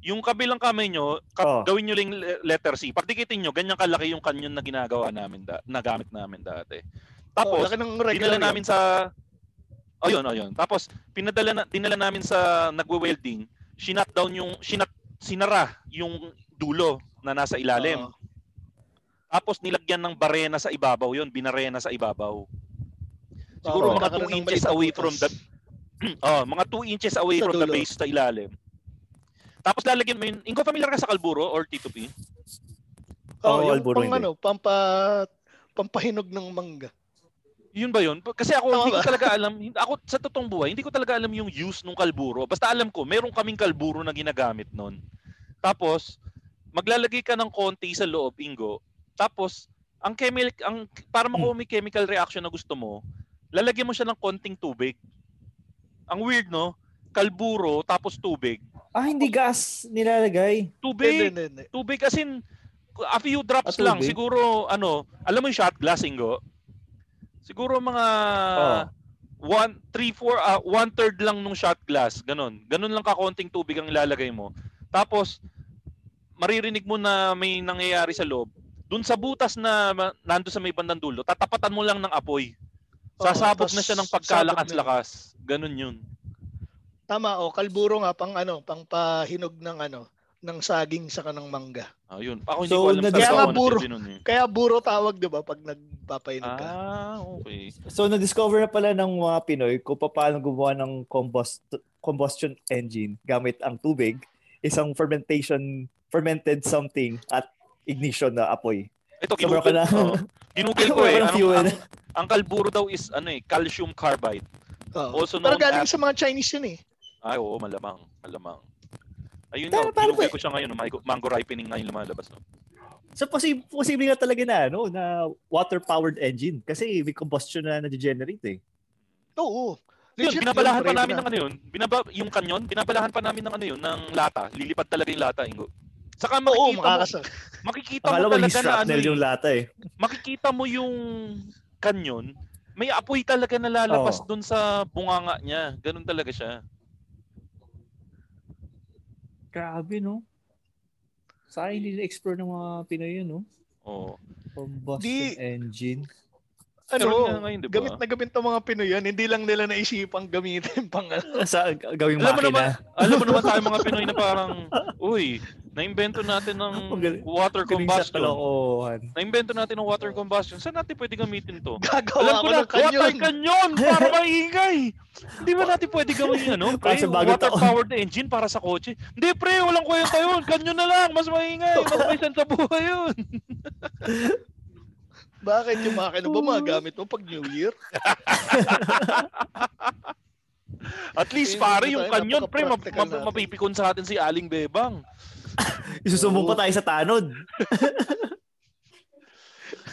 Yung kabilang kamay nyo, ka- Oh. gawin nyo lang le- letter C. Pagdikitin nyo, ganyan kalaki yung kanyon na ginagawa namin, da- na gamit namin dati. Oh, Tapos, ng dinala namin sa Oh, yun, oh, yun. Tapos pinadala na, dinala namin sa nagwe-welding, shinut down yung shinut sinara yung dulo na nasa ilalim. Oo. Tapos nilagyan ng barena sa ibabaw yun, binarena sa ibabaw. Siguro Oo, mga nagkakaroon 2 ng inches away from the. Oh, mga 2 inches away Sa from the dulo. base sa ilalim. Tapos lalagyan mo yun. Ingo familiar ka sa kalburo or T2P? Oh, Oo, yung Alburo pang hindi. ano, pampa pampahinog ng mangga. Yun ba yun? Kasi ako hindi ko talaga alam, ako sa totoong buhay, hindi ko talaga alam yung use ng kalburo. Basta alam ko, meron kaming kalburo na ginagamit nun. Tapos, maglalagay ka ng konti sa loob, Ingo. Tapos, ang chemical, ang, para makuha mo yung chemical reaction na gusto mo, lalagyan mo siya ng konting tubig. Ang weird, no? Kalburo, tapos tubig. Ah, hindi gas nilalagay. Tubig! Hindi, hindi, hindi. tubig as in a few drops Ah, lang siguro ano alam mo yung shot glass Ingo siguro mga Oh. one, three, four, ah, one third lang nung shot glass ganon ganon lang kakonting tubig ang ilalagay mo. Tapos maririnig mo na may nangyayari sa loob. Dun sa butas na nando sa may bandang dulo tatapatan mo lang ng apoy. Oo, sasabog tas na siya ng pagkalakas-lakas ganon yun. Tama, oh, kalburo nga pang ano, pang pahinog ng ano, ng saging sa kanang mangga. ayun ako hindi So, ko alam nag- sa Kaya buro. nun eh. Kaya buro tawag 'di ba pag nagpapahinog ka. ah okay So, na-discover na pala ng mga Pinoy kung paano gumawa ng combust- combustion engine gamit ang tubig, isang fermentation, fermented something at ignition na apoy. Ito, So, meron ka ginugol, na- oh, ginugol ko eh. ka ng Ang, fuel. ang, ang kalburo daw is ano eh, calcium carbide. Oo. Also Pero galing as- sa mga Chinese yun eh. Ay, oo, malamang. Malamang. Ayun paano ginugol ba- ko siya ngayon. Mango, mango ripening nga yung lumalabas. No? So, posi- posible nga talaga na, ano, na water-powered engine kasi may combustion na na-generate eh. Oo. Yun, Legit binabalahan yun, pa pwede namin na. ng ano yun. Binaba, yung kanyon, binabalahan pa namin ng ano yun, ng lata. Lilipad talaga yung lata, Ingo. Saka Oo, makikita mo, makakasa. makikita mo mo yung talaga na ano yung lata eh. makikita mo yung kanyon, may apoy talaga na lalabas Oo. dun sa bunganga niya. Ganun talaga siya. Grabe, no? Sayang hindi na-explore ng mga Pinoy yun, no? Oo. Combustion Di- engine. Ano, nga ngayon, di ba? gamit na gamit ng mga Pinoy yan. Hindi lang nila naisipang gamitin pang ano. Sa gawing Alam mo naman, makina. alam mo naman tayo mga Pinoy na parang, uy, naimbento natin ng water combustion. Naimbento natin ng water combustion. Saan natin pwede gamitin to? Gagawa Alam ko na, ng kanyon. water canyon para maingay. Hindi ba natin pwede gawin ano? Para Pre, sa bagong taon. water-powered engine para sa kotse. Hindi pre, walang kwenta yun. Kanyon na lang, mas maingay. Mas may sense sa buhay yun. Bakit yung makina ba magagamit mo pag New Year? At least pare, yung kanyon, pre, map- mapipikon sa atin si Aling Bebang. Isusumbong pa tayo sa tanod.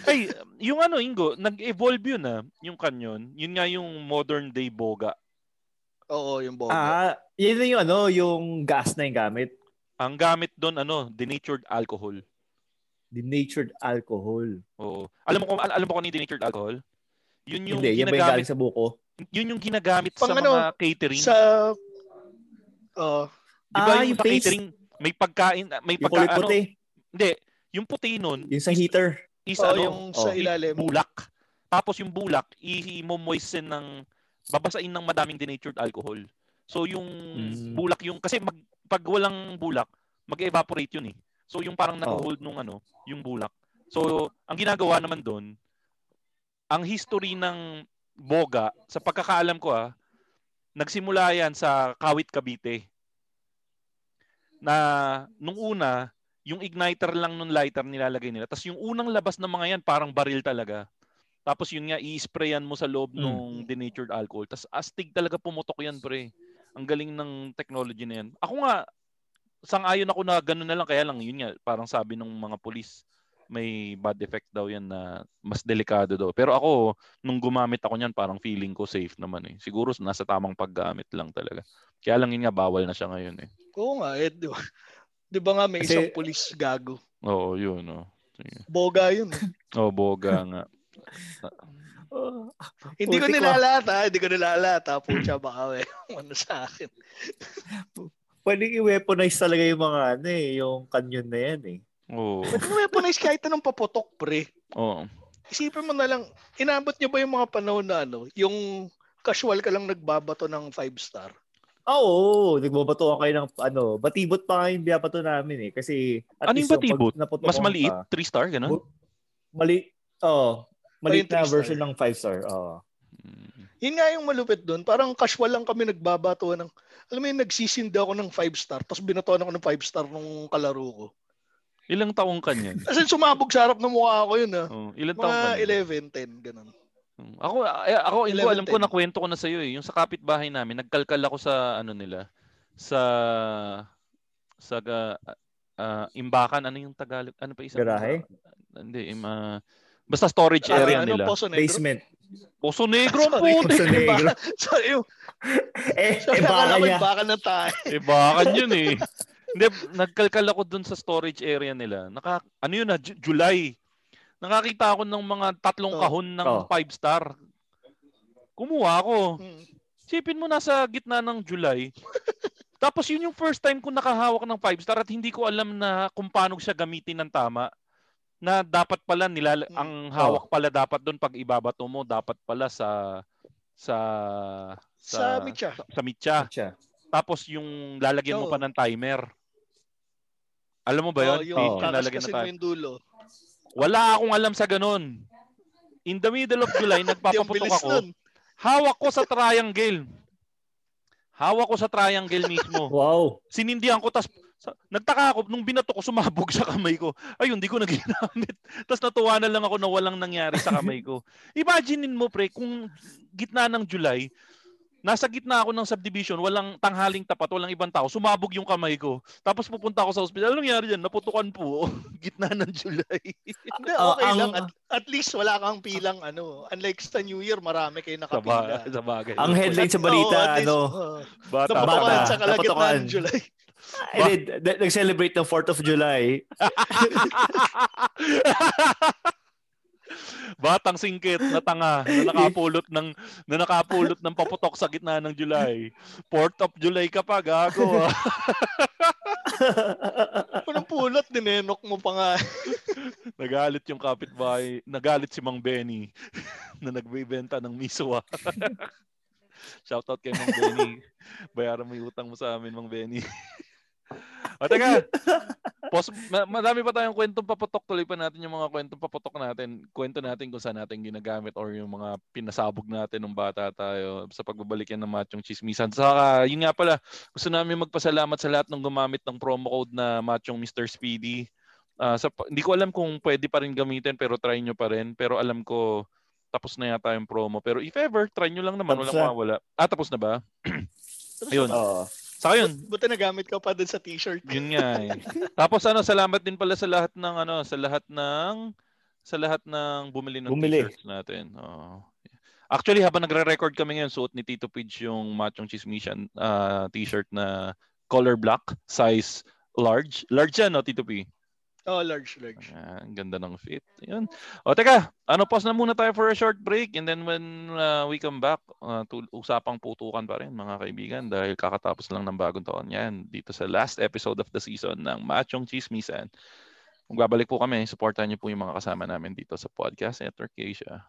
Ay, yung ano, Ingo, nag-evolve yun ah, yung kanyon. Yun nga yung modern day boga. Oo, yung boga. Ah, yun na yung ano, yung gas na yung gamit. Ang gamit doon, ano, denatured alcohol. Denatured alcohol. Oo. Alam mo kung al- alam mo kung ano yung denatured alcohol? Yun yung Hindi, yung ginagamit, galing sa buko? yun yung ginagamit Pang sa ano, mga catering. Sa... Oh, Di ba Ah, yung, yung paste. catering, may pagkain, may Yung pagka, ano, puti. hindi, yung puti nun, Yung sa heater. is oh, ano, yung sa oh. ilalim. bulak. Tapos yung bulak, i-moisten ng babasain ng madaming denatured alcohol. So yung Mm. bulak yung kasi mag, pag walang bulak, mag-evaporate yun eh. So yung parang nag-hold nung ano, yung bulak. So ang ginagawa naman doon, ang history ng boga, sa pagkakaalam ko ah, nagsimula yan sa Kawit Cavite. Na nung una, yung igniter lang nung lighter nilalagay nila. Tapos yung unang labas ng mga yan, parang baril talaga. Tapos yun nga, i-sprayan mo sa loob Mm. nung denatured alcohol. Tapos astig talaga pumutok yan, pre. Ang galing ng technology na yan. Ako nga, sang-ayon ako na gano'n na lang. Kaya lang, yun nga, parang sabi ng mga polis, may bad effect daw yan na mas delikado daw. Pero ako, nung gumamit ako niyan, parang feeling ko safe naman eh. Siguro nasa tamang paggamit lang talaga. Kaya lang yun nga, bawal na siya ngayon eh. Oo nga, eh, di ba? Di ba nga may Kasi- isang pulis gago? Oo, yun. Oh. Sige. Boga yun. eh. Oh, boga nga. Hindi ko nilalata, hindi ko nilalata. Pucha baka may ano sa akin. Pwedeng i-weaponize talaga yung mga ano eh, yung canyon na yan eh. Oo. Ba't mo weaponize kahit anong paputok, pre? Oo. Isipin mo na lang, inabot niyo ba yung mga panahon na ano, yung casual ka lang nagbabato ng 5 star? Ah, Oo, nagbabato kayo ng ano, batibot pa nga yung biyabato namin eh. Kasi at Ano yung batibot? Mas maliit? ka, 3 star, gano'n? Bu- mali, oh, maliit na version star. ng 5 star. Oh. Yun nga yung malupit doon. Parang casual lang kami nagbabato ng, alam mo yun, nagsisinda ako ng 5 star, tapos binatoan ako ng 5 star nung kalaro ko. Ilang taong ka niyan? Kasi sumabog sa harap ng mukha ko yun ah. Oh, ilang taong ka Mga niyan? 11, 10, ganun. Mm. Ako, ay, ako, hindi ko alam 11, ko 10. na kwento ko na sa'yo eh. Yung sa kapitbahay namin, nagkalkal ako sa ano nila, sa sa ga- ah, imbakan, ano yung Tagalog? Ano pa isa? Garahe? Hindi, im, ah, basta storage Ah, area ano, nila. Poso Negro? Basement. Poso Negro, puti. Poso Negro. Sorry, eh, sorry, eh baka akala ko niya. baka na tayo. Eh, yun eh. Hindi, nagkalkal ako dun sa storage area nila. Naka, ano yun na, Ju- July. Nakakita ako ng mga tatlong Oh. kahon ng Oh. 5 star. Kumuha ako. Hmm. Sipin mo nasa gitna ng July. Tapos yun yung first time ko nakahawak ng 5 star at hindi ko alam na kung paano siya gamitin ng tama. Na dapat pala nilala Hmm. ang hawak pala dapat doon pag ibabato mo dapat pala sa sa Sa Mitya. sa mitya. Siya. Tapos yung lalagyan mo Oo. pa ng timer. Alam mo ba Oh, yun? yung Oo. Yung ng mo timer. yung dulo. Wala akong alam sa ganun. In the middle of July, nagpapaputok ako. nun. Hawak ko sa triangle. Hawak ko sa triangle mismo. Wow. Sinindihan ko, tas sa, nagtaka ako, nung binato ko, sumabog sa kamay ko. Ayun, di ko na ginamit. Tapos natuwa na lang ako na walang nangyari sa kamay ko. Imaginein mo, pre, kung gitna ng July, nasa gitna ako ng subdivision, walang tanghaling tapat, walang ibang tao, sumabog yung kamay ko. Tapos pupunta ako sa ospital. Anong nangyari dyan? Naputukan po. gitna ng July. Hindi, Ah, okay ang- lang. At, at least wala kang pilang ano. Unlike sa New Year, marami kayo nakapila. sa bagay. Ang headline sa balita, at least, ano, oo. Bata. Naputukan sa Naputukan. ng July. Then, d- nag-celebrate ng 4th of July. Batang singkit na tanga na nakapulot ng na nakapulot ng paputok sa gitna ng July. 4th of July ka pa, gago. ah. Anong pulot, dinenok mo pa nga. nagalit yung kapitbahay. Nagalit si Mang Benny na nagbebenta ng miswa. Shoutout kay Mang Benny. Bayaran mo yung utang mo sa amin, Mang Benny. O teka, pos, ma- madami pa tayong kwentong paputok. Tuloy pa natin yung mga kwentong paputok natin. Kwento natin kung saan natin ginagamit or yung mga pinasabog natin nung bata tayo sa pagbabalik yan ng machong chismisan. Saka, yun nga pala, gusto namin magpasalamat sa lahat ng gumamit ng promo code na machong Mr. Speedy. Ah, sa, hindi ko alam kung pwede pa rin gamitin pero try nyo pa rin. Pero alam ko tapos na yata yung promo. Pero if ever, try nyo lang naman. Tapos Walang mawawala. Ah, tapos na ba? Ayun. Oo. Saka yun, Buti nagamit ka pa dun sa t-shirt. yun nga eh. Tapos ano, salamat din pala sa lahat ng ano, sa lahat ng sa lahat ng bumili ng Bumili. t-shirts natin. Oo. Actually, habang nagre-record kami ngayon, suot ni Tito Pidge yung Machong Chismisan ah, t-shirt na color black, size large. Large yan, no, Tito P? Oh, large, large. Ah, ang ganda ng fit. Yun. O teka, ano pause na muna tayo for a short break and then when uh, we come back, uh, tul- usapang putukan pa rin mga kaibigan dahil kakatapos lang ng bagong taon yan dito sa last episode of the season ng Machong Chismisan. Kung babalik po kami, supportan niyo po yung mga kasama namin dito sa Podcast Network Asia.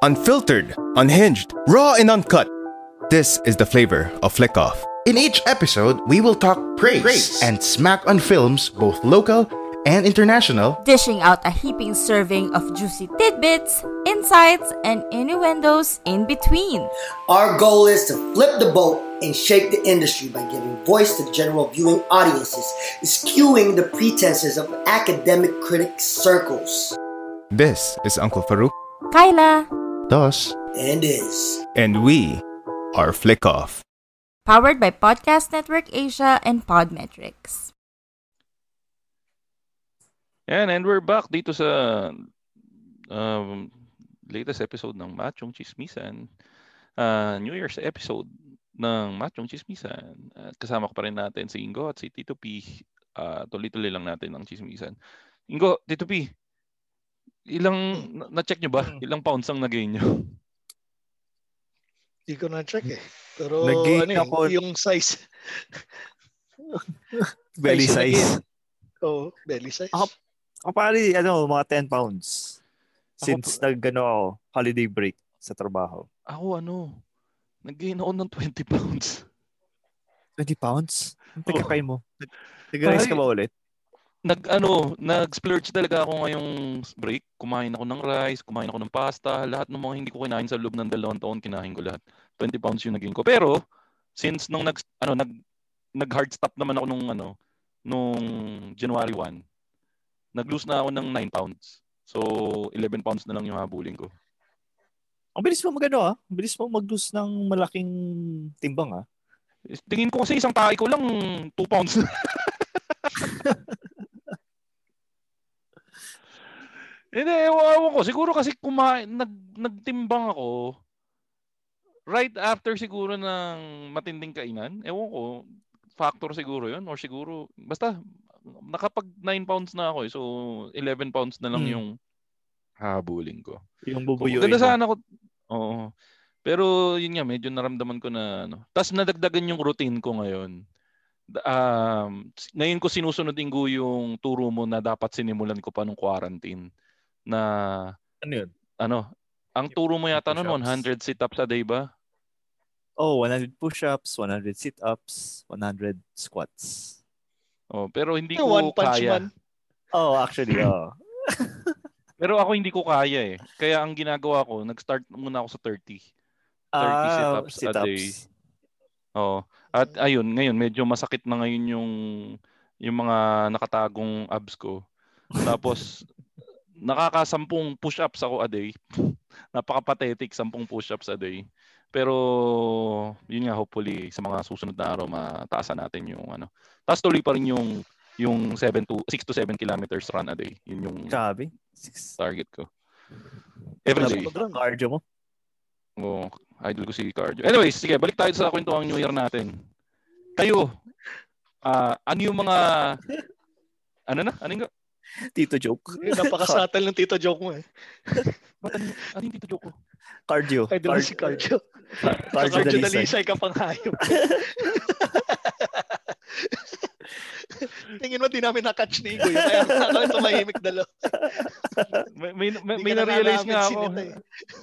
Unfiltered, unhinged, raw and uncut. This is the flavor of Flick Off. In each episode, we will talk praise, Praise. and smack on films, both local and international. dishing out a heaping serving of juicy tidbits, insights, and innuendos in between. Our goal is to flip the boat and shake the industry by giving voice to general viewing audiences, skewing the pretenses of academic critic circles. This is Uncle Farouk, Kyla, Dos, And is. and we are Flick Off. Powered by Podcast Network Asia and Podmetrics. Yan, and we're back dito sa um, latest episode ng Machong Chismisan. Uh, New Year's episode ng Machong Chismisan. At kasama ko pa rin natin si Ingo at si Tito P. Uh, tuloy-tuloy lang natin ang chismisan. Ingo, Tito P, ilang, na- na-check nyo ba? Ilang pounds ang nag-gain nyo? Hindi ko na-check eh. Pero Nag-gain ano eh, ako- yung size. Belly Size. Oo, belly size. Ako, ako pare, ano, mga 10 pounds. Since nag, ano ako, holiday break sa trabaho. Ako ano, nag-gain ako ng 20 pounds. 20 pounds? Ang tagakay mo. Nag- Nag-rice ka ba ulit? Nag ano, nag-splurge talaga ako ngayong break. Kumain ako ng rice, kumain ako ng pasta, lahat ng mga hindi ko kinain sa loob ng dalawang taon, kinain ko lahat. 20 pounds yung naging ko. Pero since nung nag ano nag nag hard stop naman ako nung ano nung January 1, nag-lose na ako ng 9 pounds. So 11 pounds na lang yung habulin ko. Ang bilis mo magano ah. Ang bilis mo mag-lose ng malaking timbang ah. Tingin ko kasi isang tae ko lang 2 pounds. Hindi, ewan ko. Siguro kasi kumain, nag, nagtimbang ako right after siguro ng matinding kainan. Ewan ko, factor siguro yun. Or siguro, basta, nakapag 9 pounds na ako eh. So, 11 pounds na lang Hmm. yung habulin ko. Yung Kung bubuyuin mo. sana ako. Oo. Pero yun nga, medyo naramdaman ko na ano. Tapos nadagdagan yung routine ko ngayon. Um, ngayon ko sinusunod Ingo yung turo mo na dapat sinimulan ko pa nung quarantine. Na Ano yun? ano, ang turo mo yata noon Push-ups. 100 sit-ups a day ba? Oh, 100 push-ups, 100 sit-ups, 100 squats. Oh, pero hindi ko One Punch kaya. Man. Oh, actually, oh. Pero ako hindi ko kaya eh. Kaya ang ginagawa ko, nag-start muna ako sa 30. 30 Ah, sit-ups, a day. sit-ups. Oo. At ayun, ngayon medyo masakit na ngayon yung yung mga nakatagong abs ko. Tapos nakakasampung push-ups ako a day. Napaka-pathetic, sampung push-ups a day. Pero yun nga hopefully sa mga susunod na araw mataasan natin yung ano. Tapos tuloy pa rin yung yung 7 to 6 to 7 kilometers run a day. Yun yung Grabe. target ko. Every day. Cardio mo. Oo, idol ko si Cardio. Anyways, sige, balik tayo sa kwentuhang New Year natin. Kayo, ah ano yung mga... Ano na? Ano yung... Tito joke. Eh, Napaka-subtle ng tito joke mo eh. Ba't ano, ano yung tito joke ko? Cardio. Ay, doon si Cardio. Cardio Cardio Dalisay. Dalisay ka pang hayop. Tingin mo, di namin na-catch ni Igo yun. Kaya kami tumahimik dalawa. May, may, may, may na na-realize nga ako. sinita eh.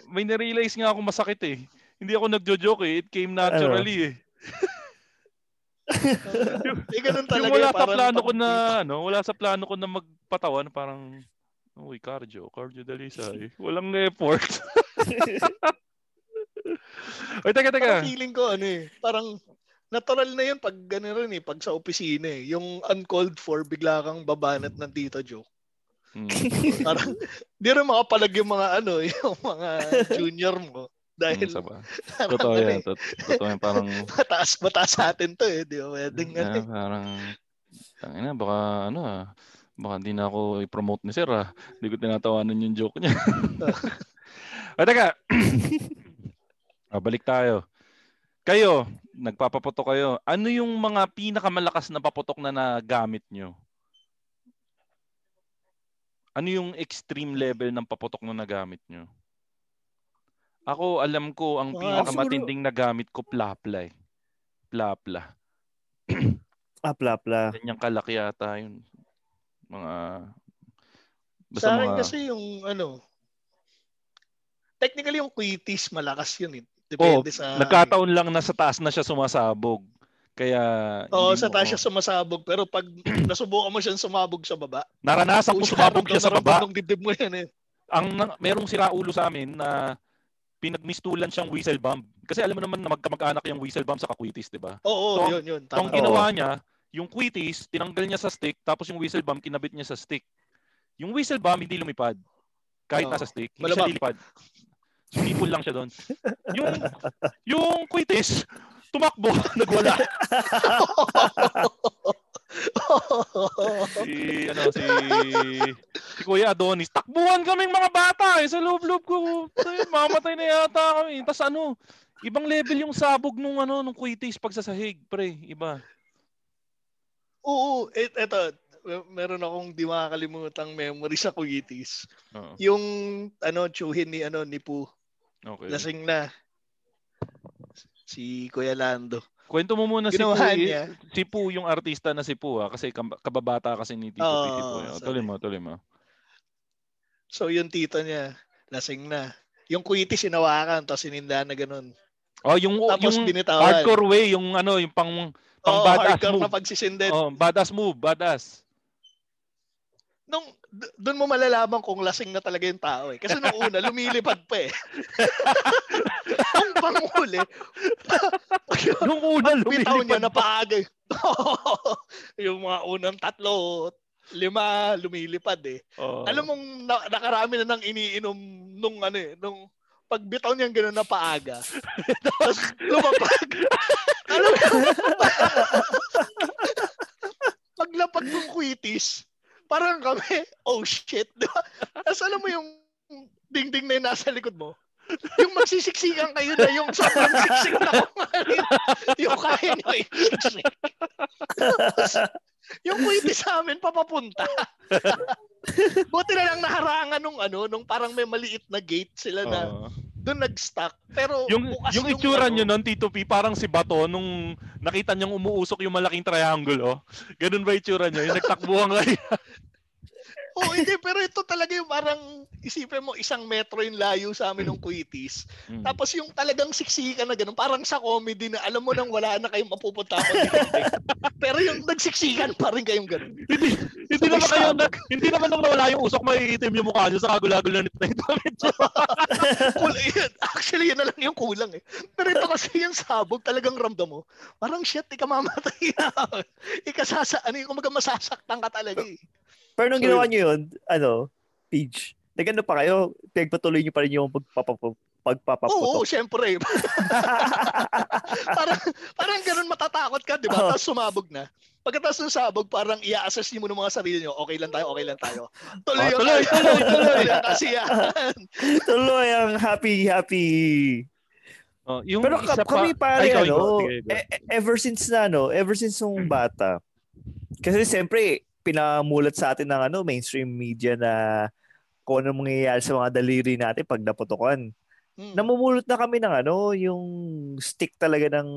May na-realize nga ako masakit eh. Hindi ako nagjo-joke eh. It came naturally eh. Eh, ganun Yung talaga. wala eh, sa plano ko na, ano, wala sa plano ko na magpatawa na parang, uy, cardio, cardio dalisay. Walang effort. Uy, teka, teka. Parang feeling ko, ano eh, parang natural na yun pag gano'n rin eh, pag sa opisina eh. Yung uncalled for, bigla kang babanat ng tito joke. Hmm. Parang, di rin makapalag yung mga ano, yung mga junior mo. Dahil, Hmm, saba. parang Totoo ano yan. eh, Tot- Totoo yan. Parang, mataas, mataas sa atin to eh. Di ba? Pwedeng ano ah, eh. parang, tangina, baka, ano ah, baka hindi na ako i-promote ni Sir ah. Hindi ko tinatawanan yung joke niya. Ay, teka. ah, balik tayo. Kayo, nagpapaputok kayo. Ano yung mga pinakamalakas na paputok na nagamit nyo? Ano yung extreme level ng paputok na nagamit nyo? Ako, alam ko, ang Mga pinakamatinding nagamit ko, plapla eh. Plapla. Ah, pla-pla. Ganyang kalaki yata yun. Mga... Sa akin mga- kasi yung ano, technically yung quitis, malakas yun eh. Oh, Depende sa... nagkataon lang na sa taas na siya sumasabog. Kaya Oo, sa taas siya sumasabog. Pero pag nasubukan mo siyang sumabog sa baba, Naranasan ko sumabog siya sa na baba. ng dibdib mo yan eh. Ang na- merong siraulo sa amin na pinagmistulan siyang whistle bomb. Kasi alam mo naman na magkamag-anak yung whistle bomb sa kakwitis, di ba? Oo, So, yun, yun. So, ang Tama. ginawa niya, yung quitis, tinanggal niya sa stick, tapos yung whistle bomb, kinabit niya sa stick. Yung whistle bomb, hindi lumipad. Kahit Oo. nasa stick, hindi siya Malamang. lilipad. Sumipol lang siya doon. Yung, yung quitis, tumakbo, nagwala. si, ano, si, si Kuya Adonis, takbuhan kaming mga bata eh, sa loob-loob ko. Ay, mamatay na yata kami. Tapos ano, ibang level yung sabog nung ano, nung quitis pag sa sahig, pre, iba. Oo, et, eto, mer- meron akong di makakalimutang memory sa Kuyitis. Oo. Yung ano, tsuhin ni ano ni Pu. Okay. Lasing na. Si Kuya Lando. Kwento mo muna si Ginawa Pu, niya. si Pu yung artista na si Pu ah, kasi kababata kasi ni Tito si Pu. Oo, eh. sorry. Tuloy mo, tuloy mo. So yung tito niya, lasing na. Yung Kuyitis sinawakan, tapos sininda na ganun. Oh, yung Tapos yung binitawan. hardcore way, yung ano, yung pang pang Oo, badass hardcore move. na pagsisindet. Oh, badass move, badass. Nung doon mo malalaman kung lasing na talaga yung tao eh. Kasi nung una, lumilipad pa eh. Nung panghuli, nung una, bitaw niya lumilipad na paaga. eh. yung mga unang tatlo, lima, lumilipad eh. Oh. Alam mong na- nakarami na nang iniinom nung ano eh, nung pagbitaw niya gano'n na paaga. Tapos lumapag. Alam mo, paglapag ng quitis, parang kami, oh shit, di ba? Tapos alam mo yung dingding na yung nasa likod mo, yung magsisiksikan kayo na yung sobrang siksik na kung yun, yung kaya nyo isiksik. Yung quitis sa amin papapunta. Buti na lang naharangan nung ano, nung parang may maliit na gate sila na Oo. Doon nag-stuck. Pero yung bukas yung itsura ano, nyo nun, Tito P, parang si Bato nung nakita niyang umuusok yung malaking triangle, oh. Ganun ba itsura nyo? Yung nagtakbuhan kayo. Oo, hindi. Pero ito talaga yung parang, isipin mo, isang metro yung layo sa amin ng Quitis. Mm. Tapos yung talagang siksikan na ganun, parang sa comedy na alam mo nang wala na kayong mapupunta Pero yung nagsiksikan pa rin kayong ganun. hindi naman kayo na, hindi naman nung nawala yung usok, maiitim yung mukha nyo sa kagulagol na nito Actually, yun na lang yung kulang eh. Pero ito kasi yung sabog, talagang ramdam mo. Parang shit, ika mamatay na. ika sasa, ano yung kumaga masasaktan ka talaga eh. Pero nung So, ginawa nyo yun, ano, Peach, nagano pa kayo? Pinagpatuloy nyo pa rin yung pagpapapu- pagpapaputok. Oo, syempre. parang, parang ganun matatakot ka, di ba? Oo. Tapos sumabog na. Pagkatapos ng sabog, parang i-assess niyo muna mga sarili niyo. Okay lang tayo, okay lang tayo. Tuloy Oh, tuloy, tuloy, tuloy. ang kasiyahan. Tuloy ang happy, happy. Oh, yung Pero isa ka- pa- kami pare, ano, e- e- ever since na, no, ever since nung bata, kasi siyempre, pinamulat sa atin ng ano, mainstream media na kung ano mangyayari sa mga daliri natin pag naputukan. Hmm. Namumulot na kami ng ano, yung stick talaga ng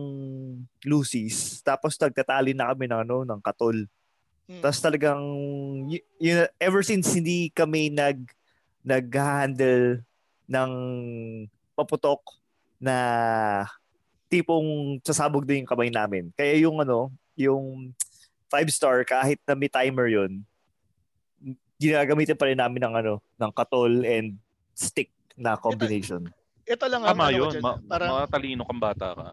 Lucy's. Tapos nagtatali na kami ng ano, ng katol. Hmm. Tapos talagang y- yun, ever since hindi kami nag nag-handle ng paputok na tipong sasabog din yung kamay namin. Kaya yung ano, yung five star kahit na may timer yun, ginagamitan pa rin namin ng ano, ng katol and stick na combination. Ito lang ang Tama ano yun. dyan. Ma- parang Makatalino kang bata ka.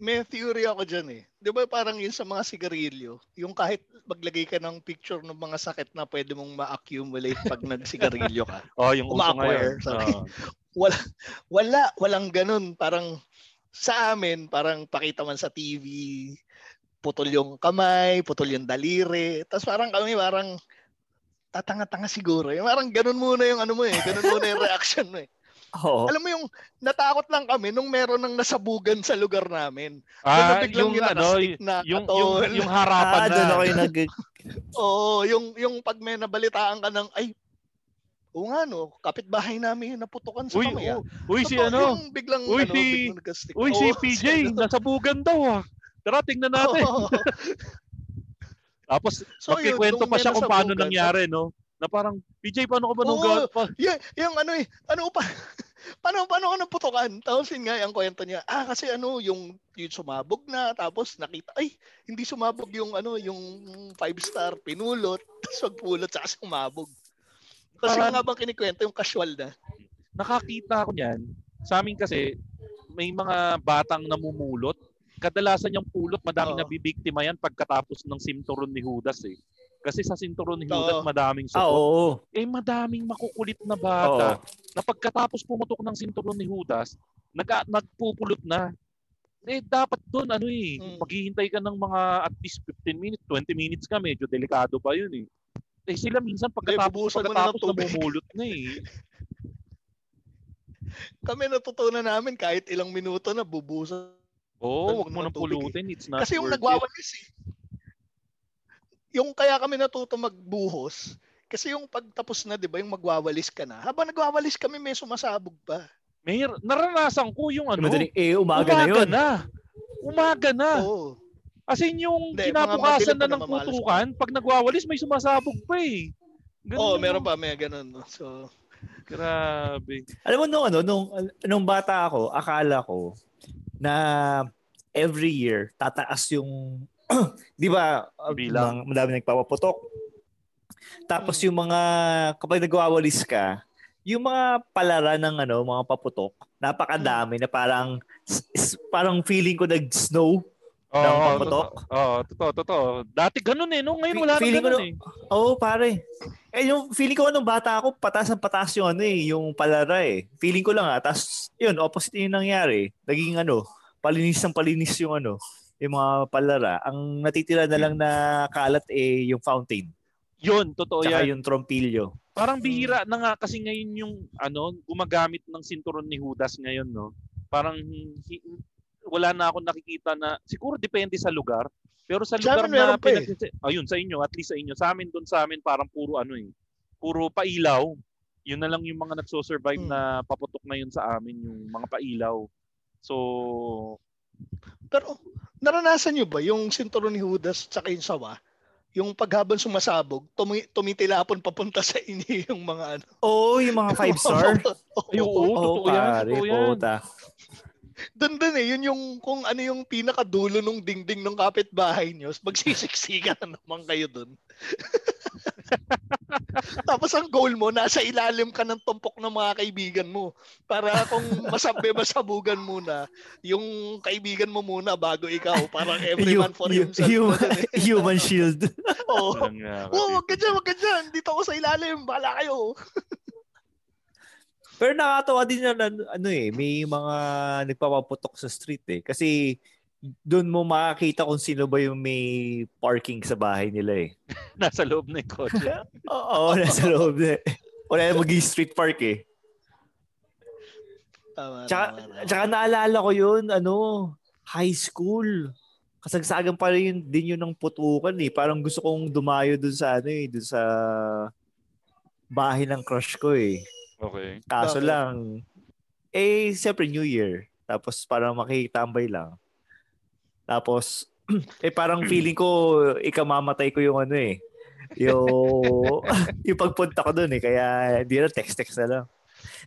may theory ako dyan eh. Di ba parang yun sa mga sigarilyo, yung kahit maglagay ka ng picture ng mga sakit na pwede mong ma-accumulate pag nagsigarilyo ka. Oh, yung uso ngayon. Oo. wala, wala, walang ganun. Parang sa amin, parang pakita man sa TV, putol yung kamay, putol yung daliri. Tapos parang kami parang tatanga-tanga siguro. Yung parang ganun muna yung ano mo eh. Ganun muna yung reaction mo eh. Oo. Alam mo yung natakot lang kami nung meron ng nasabugan sa lugar namin. Ah, biglang yung yung ano, na yung, katol. yung, yung harapan Ah, na. doon ako yung nag... Oo, yung yung pag may nabalitaan ka ng ay Oo nga no, kapitbahay namin yung naputukan sa Uy, kamay. ah. uy, uy, si ano? yung biglang, Uy, ano, si, biglang uy, si PJ, ano. nasabugan daw ah. Tara, tingnan natin. Tapos, So, magkikwento pa siya kung paano nasabugan, nangyari, no? Na parang, PJ, paano ka ba nung ga- pa? yung, yung ano eh, ano pa, paano, paano ka naputukan? Tapos yun nga, ang kwento niya, ah, kasi ano, yung, yung sumabog na, tapos nakita, ay, hindi sumabog yung ano, yung five star, pinulot, tapos magpulot, saka sumabog. Tapos yung nga bang kinikwento, yung casual na. nakakita ako niyan. Sa amin kasi, may mga batang namumulot. Kadalasan yung pulot, madaming Oo. nabibiktima yan pagkatapos ng sinturon ni Judas eh. Kasi sa sinturon ni Judas, Oo. madaming Ah, supot. oo. Eh, madaming makukulit na bata na pagkatapos pumutok ng sinturon ni Judas, nag nagpupulot na. Eh, dapat doon, ano eh, Mm. maghihintay ka ng mga at least 15 minutes, 20 minutes ka, medyo delikado pa yun eh. Eh, sila minsan pagkatapos, bubusan mo na ng pagkatapos tubig. namumulot na eh. Kami natutunan namin kahit ilang minuto na bubusan. Oo, oh, wag mo ang nang eh. pulutin. It's not Kasi yung nagwawalis eh. Yung kaya kami natuto magbuhos, kasi yung pagtapos na, di ba, yung magwawalis ka na. Habang nagwawalis kami, may sumasabog pa. May naranasan ko yung ano. Madaling, eh, umaga, na yun. na. Umaga na. Oo. As in yung Hindi, kinabukasan na ng putukan, pag nagwawalis may sumasabog pa eh. Ganun Oo, yung- meron pa, may ganun. no. So, Grabe. Alam mo nung ano, nung, nung bata ako, akala ko na every year tataas yung 'di ba? uh, Bilang. mga- Madami nagpapaputok. Tapos yung mga kapag nagwawalis ka, yung mga palara ng ano, mga paputok, napakadami na parang parang feeling ko nag-snow ng Oo, paputok. Oo, totoo, totoo. Dati ganun eh. No? Ngayon wala na ko ganun no- eh. Oo, pare. Eh, yung feeling ko nung bata ako, patas ang patas yung ano eh, yung palara eh. Feeling ko lang ah. Tapos, yun, opposite yung nangyari. Naging ano, palinis ng palinis yung ano, yung mga palara. Ang natitira na lang na kalat eh, yung fountain. Yun, totoo Tsaka yan. yung trompilyo. Parang bihira na nga kasi ngayon yung ano, gumagamit ng sinturon ni Judas ngayon, no? Parang wala na ako nakikita na siguro depende sa lugar. Pero sa Sa lugar amin na meron pa eh. ayun sa inyo, at least sa inyo. Sa amin doon sa amin parang puro ano eh. Puro pailaw. Yun na lang yung mga nagso-survive Hmm. na paputok na yun sa amin, yung mga pailaw. So, pero naranasan nyo ba yung sinturon ni Judas at saka yung sawa? Yung paghabang sumasabog, tumi- tumitilapon papunta sa inyo yung mga ano. Oo, yung mga five star. ay, oo, Oo, totoo yan, pare, totoo yan. puta. Doon din eh, yun yung kung ano yung pinakadulo nung dingding ng kapitbahay nyo, magsisiksikan na naman kayo doon. Tapos ang goal mo, nasa ilalim ka ng tumpok ng mga kaibigan mo. Para kung masabi, masabugan muna, yung kaibigan mo muna bago ikaw. Parang everyone for himself. hu- na dun eh. human shield. Oo. Walang nga, Oh, wag ka dyan, wag ka dyan. Dito ako sa ilalim. Bahala kayo. Pero nakakatawa din na, ano eh, may mga nagpapaputok sa street eh. Kasi doon mo makakita kung sino ba yung may parking sa bahay nila eh. nasa loob na yung kotse. Oo, nasa loob na. Wala na maging street park eh. Tama, Tsaka, tama, tama. tsaka naalala ko yun, ano, high school. Kasagsagan pa rin yun, din yun ng putukan eh. Parang gusto kong dumayo dun sa ano eh, dun sa bahay ng crush ko eh. Okay. Kaso Bakit? lang, eh, siyempre New Year. Tapos parang makikitambay lang. Tapos, eh parang feeling ko, ikamamatay ko yung ano eh. Yung, yung pagpunta ko doon eh. Kaya hindi na text-text na lang.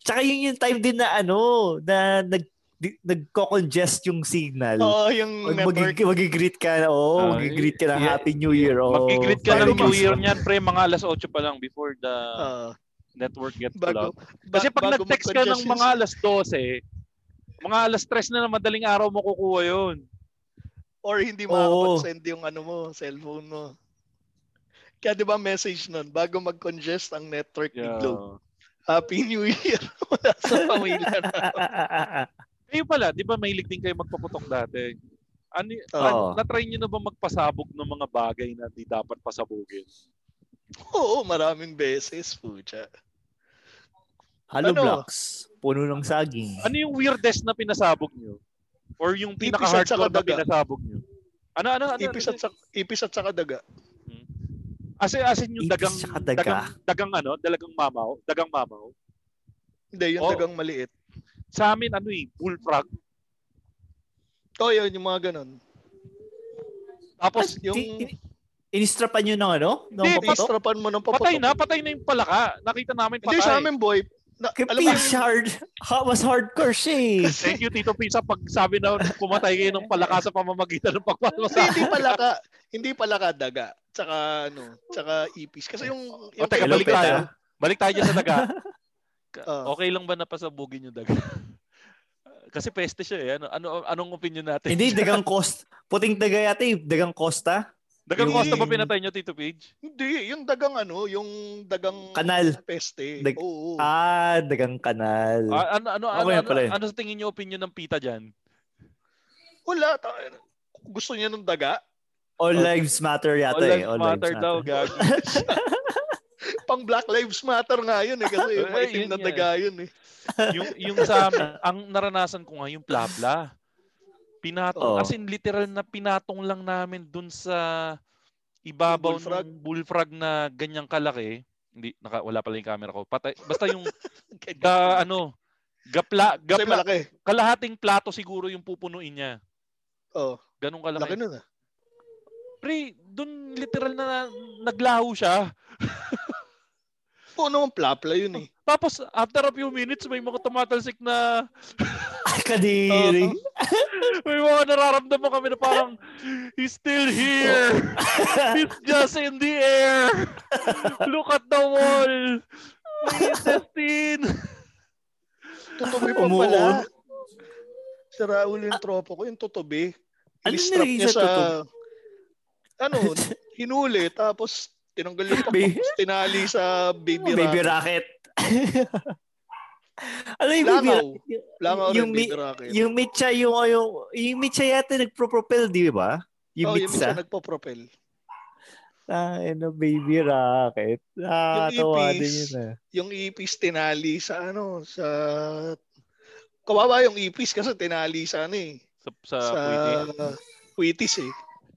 Tsaka yun yung time din na ano, na nag di- nagko-congest yung signal. Oo, yung Mag, network. magi- magi-greet ka, oo, Ah, magi-greet ka ng yeah. Happy New Year. Oh. Mag-greet ka ng New mag- Year niyan, pre, mga alas 8 pa lang before the Ah, network gets bago, out. Kasi pag bago nag-text ka ng mga alas 12, mga alas 3 na ng madaling araw mo kukuha yun. Or hindi makakapag-send yung ano mo, cellphone mo. Kaya di ba message nun, bago mag-congest ang network ni Yeah. Globe, Happy New Year. Wala sa pamilya na. Kayo pala, di ba mahilig din kayo magpaputok dati? Ano, Oo. ano, na-try nyo na ba magpasabog ng mga bagay na di dapat pasabugin? Oo, maraming beses, pucha. Hollow Ano? blocks, puno ng saging. Ano yung weirdest na pinasabog nyo? Or yung at pinaka-hardcore na pinasabog nyo? Ano, ano, ano? Ipis at, sa- ipis at saka daga. As, as in yung dagang, daga. dagang, dagang ano, dagang mamaw, dagang mamaw. Hindi, yung Oh. dagang maliit. Sa amin, ano eh, bullfrog. Oo, yun, yung mga ganun. Tapos, Yung, Ti- Inistrapan nyo ng ano? Ng Hindi, paputok? Istrapan mo ng paputok. Patay na, patay na yung palaka. Nakita namin patay. Hindi sa amin, boy. Na, alam mo, hard. Ha, mas hardcore siya eh. Thank you, Tito Pisa, pag sabi na pumatay kayo ng palaka sa pamamagitan ng hindi, pagpapasa. hindi pala ka, hindi pala ka daga. Tsaka, ano, tsaka ipis. Kasi yung, O yung teka, Hello, balik tayo. Balik tayo sa daga. Ah. Okay lang ba napasabugin yung daga? Kasi peste siya eh. Ano, ano, anong opinion natin? Hindi, dagang cost. Puting daga yata eh. Dagang costa. Dagang Yung- Costa ba pinatay nyo, Tito Page? Hindi, yung dagang ano, yung dagang Kanal. peste. Dag- Oo. Ah, dagang kanal. Ah, ano, ano, ano, Okay ano, pala eh. ano sa tingin nyo opinion ng pita dyan? Wala. ta- Gusto niya ng daga? All lives matter yata All eh. lives matter daw, gagi. Pang Black Lives Matter nga yun eh. Kasi yung Eh, maitim na daga yun eh. yung, yung sa amin, ang naranasan ko nga yung plapla. Pinatong, Oo. as in literal na pinatong lang namin dun sa ibabaw bullfrog? ng bullfrog na ganyang kalaki. Hindi, naka, wala pala yung camera ko. Patay, basta yung, ga, ano, gapla, gapla, kalahating plato siguro yung pupunuin niya. Oh, Ganong laki kalaki. nun ah. Pre, dun literal na naglaho siya. Oo naman plapla yun eh. Tapos, after a few minutes, may mga tumatalsik na Kadiri. may mga nararamdaman kami na parang he's still here. he's just in the air. Look at the wall. Intestine. Tutubi pa pala. Si Raul yung tropo ko, yung tutubi. Ano nilagay niya sa tutubi? Ano, hinuli, tapos tinanggal yung pakpak, tinali sa baby, Baby racket. racket. ano yung baby Langaw. racket? Langaw rin, yung, mi- baby racket. yung yung, yung, yung mitsa yata nagpro-propel, di ba? Yung oh, yung mitsa. minsan nagpo-propel. Ah, ano, baby racket. Ah, Yung tawa ipis. din yun ah. Yung ipis tinali sa ano, sa... Kawawa yung ipis kasi tinali sa ano eh. Sa, sa, Sa, Kuitis eh.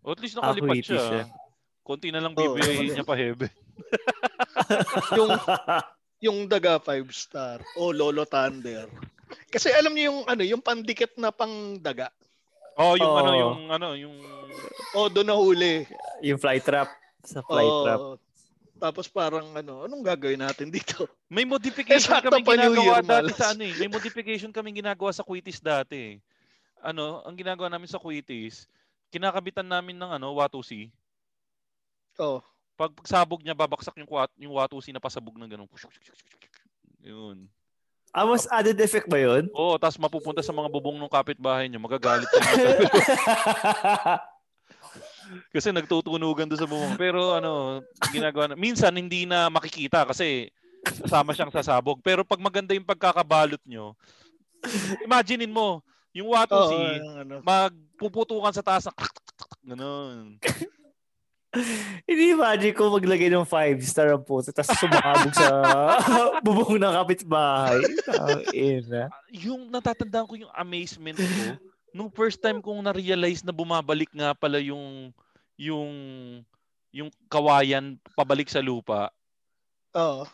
O at least Ah, nakalipat Kuwaitis siya. siya. Konti na lang bibiyahin nakalipat. niya pa heavy. yung yung daga 5 star o Lolo Thunder. Kasi alam niyo yung ano, yung pandikit na pang daga. Oh, yung Oo. ano, yung ano, yung O doon nahuli. yung fly trap. Sa fly Oo. trap. Tapos parang ano, anong gagawin natin dito? may modification Sakto kami ginagawa Year, dati malas. sa ano eh. May modification kami ginagawa sa Quitis dati. eh. Ano, ang ginagawa namin sa Quitis, kinakabitan namin ng ano, Watusi. Oh. Pag pagsabog niya, babaksak yung, kwat- yung Watusi na pasabog ng ganun. Yun. Ah, mas added effect ba yun? Oo, tapos mapupunta sa mga bubong ng kapitbahay niyo, magagalit kayo. kasi nagtutunugan doon sa bubong. Pero ano, ginagawa na. Minsan hindi na makikita kasi kasama siyang sasabog. Pero pag maganda yung pagkakabalot nyo, imaginein mo, yung Watusi, yung ano. magpuputukan sa taas ng ganun. Hindi imagine ko maglagay ng 5 star ang puso tapos sumakabog sa bubong ng kapitbahay. Ang ina. Yung natatandaan ko yung amazement ko, nung first time kong na-realize na bumabalik nga pala yung yung yung kawayan pabalik sa lupa. Oo.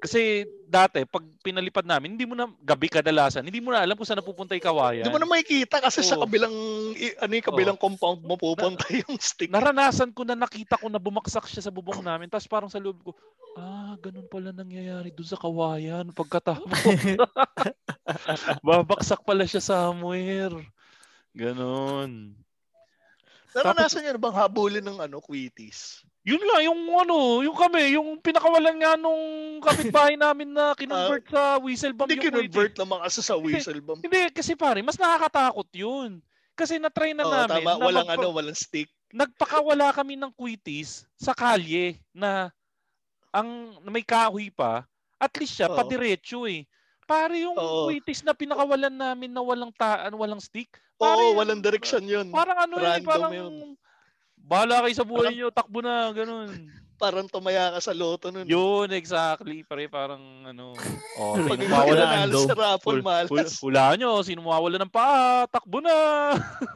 Kasi dati, pag pinalipad namin, hindi mo na, gabi kadalasan, hindi mo na alam kung saan napupunta yung kawayan. Hindi mo na makikita kasi sa Oo. kabilang i- ano yung kabilang compound mo pupunta yung stick. Naranasan ko na nakita ko na bumaksak siya sa bubong namin. Tapos parang sa loob ko, ah, ganun pala nangyayari doon sa kawayan. Pagkatapos, babaksak pala siya somewhere. Ganon. Naranasan niyo na bang habulin ng ano, quitis? Yun lang, yung ano, yung kami, yung pinakawalan nga nung kapitbahay namin na kinonvert sa whistle bomb. Hindi kinonvert naman kasi sa whistle bomb. Hindi, kasi pare, mas nakakatakot yun. Kasi na-try na Oo, namin. tama. na Walang magpa- ano, walang stick. Nagpakawala kami ng quitis sa kalye na ang na may kahoy pa. At least siya, Oo. padiretso eh. Pare yung Oo. quitis na pinakawalan namin na walang taan, walang stick. Oo, Pare, walang direction yun. Parang ano yun, eh, Random parang yun. Bahala kayo sa buhay nyo, takbo na, ganun. Parang tumaya ka sa loto nun. Yun, exactly. Pare, parang ano. Oh, Pag hindi mawawala ka nanalo sa raffle, Hul- malas. hul- Hulaan nyo, sino mawawala ng paa, takbo na.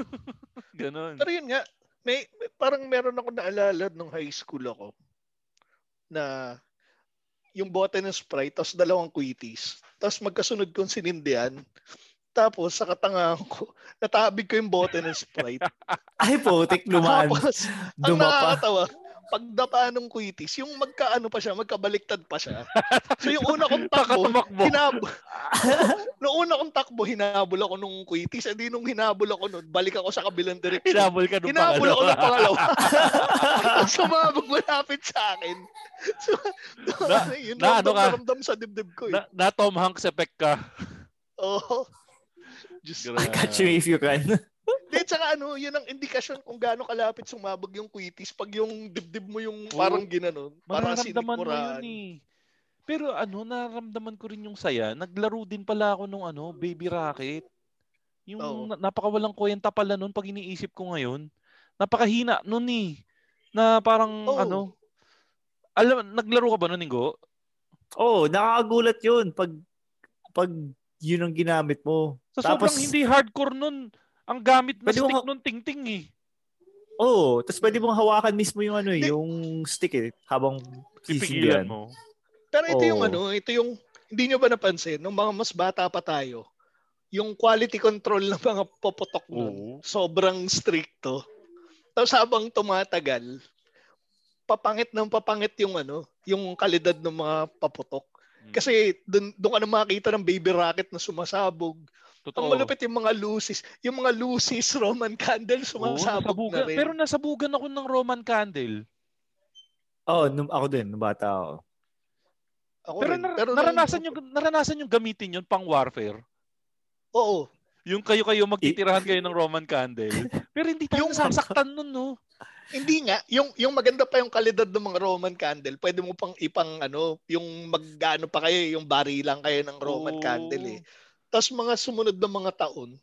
ganun. Pero yun nga, may, may- parang meron ako naalala nung high school ako na yung bote ng Sprite, tapos dalawang quitis. Tapos magkasunod kong sinindihan. Tapos sa katangahan ko, natabig ko yung bote ng Sprite. Ay, putik, lumaan. Tapos, ang Dumapa. nakakatawa, pagdapa ng quitis, yung magkaano pa siya, magkabaliktad pa siya. So yung una kong takbo, Nakatumakbo. hinabol. noong una kong takbo, hinabol ako nung quitis. Hindi nung hinabol ako nun, balik ako sa kabilang direksyon. Hinabol ka nung Hinabol ako ng pangalawa. At sumabog malapit sa akin. So, Na- yun na ano ramdam ka? na ramdam sa dibdib ko. Eh. Na, na Tom Hanks effect ka. Oo. Diyos I catch you if you can. Hindi, tsaka ano, yun ang indikasyon kung gaano kalapit sumabog yung quitis. Pag yung dibdib mo yung parang ginanon, parang Mararamdaman mo sinikmuraan. yun eh. Pero ano, nararamdaman ko rin yung saya. Naglaro din pala ako nung ano, baby rocket. Yung Oo. na- napakawalang kwenta pala nun pag iniisip ko ngayon. Napakahina nun eh. Na parang Oo. ano. Alam, naglaro ka ba nun, Ingo? Oo, oh, nakakagulat yun pag pag yun ang ginamit mo. Sa Tapos, sobrang hindi hardcore nun, ang gamit na mo stick ha- nun ting-ting eh. Oo, oh, tapos pwede mong hawakan mismo yung ano eh, yung stick eh, habang Pipigilan sisindihan. mo. Pero ito yung Oo. ano, ito yung, hindi nyo ba napansin, nung mga mas bata pa tayo, yung quality control ng mga popotok nun, sobrang stricto. Tapos habang tumatagal, papangit ng papangit yung ano, yung kalidad ng mga paputok. Hmm. Kasi doon doon ka na makita ng baby rocket na sumasabog. Totoo. Ang malupit yung mga lucis, yung mga lucis Roman candle Oo, sumasabog nasabugan. na rin. Pero nasabugan ako ng Roman candle. Oo, oh, nung ako din, nung bata ako. Ako Pero, rin. nar- Pero nung- naranasan yung naranasan yung gamitin yun pang warfare. Oo. Yung kayo-kayo magtitirahan kayo ng Roman candle. Pero hindi tayo nasasaktan nun, no? Hindi nga, yung yung maganda pa yung kalidad ng mga Roman candle. Pwede mo pang ipang ano, yung maggaano pa kayo, yung barilang kayo ng Roman candle eh. Tapos mga sumunod na mga taon,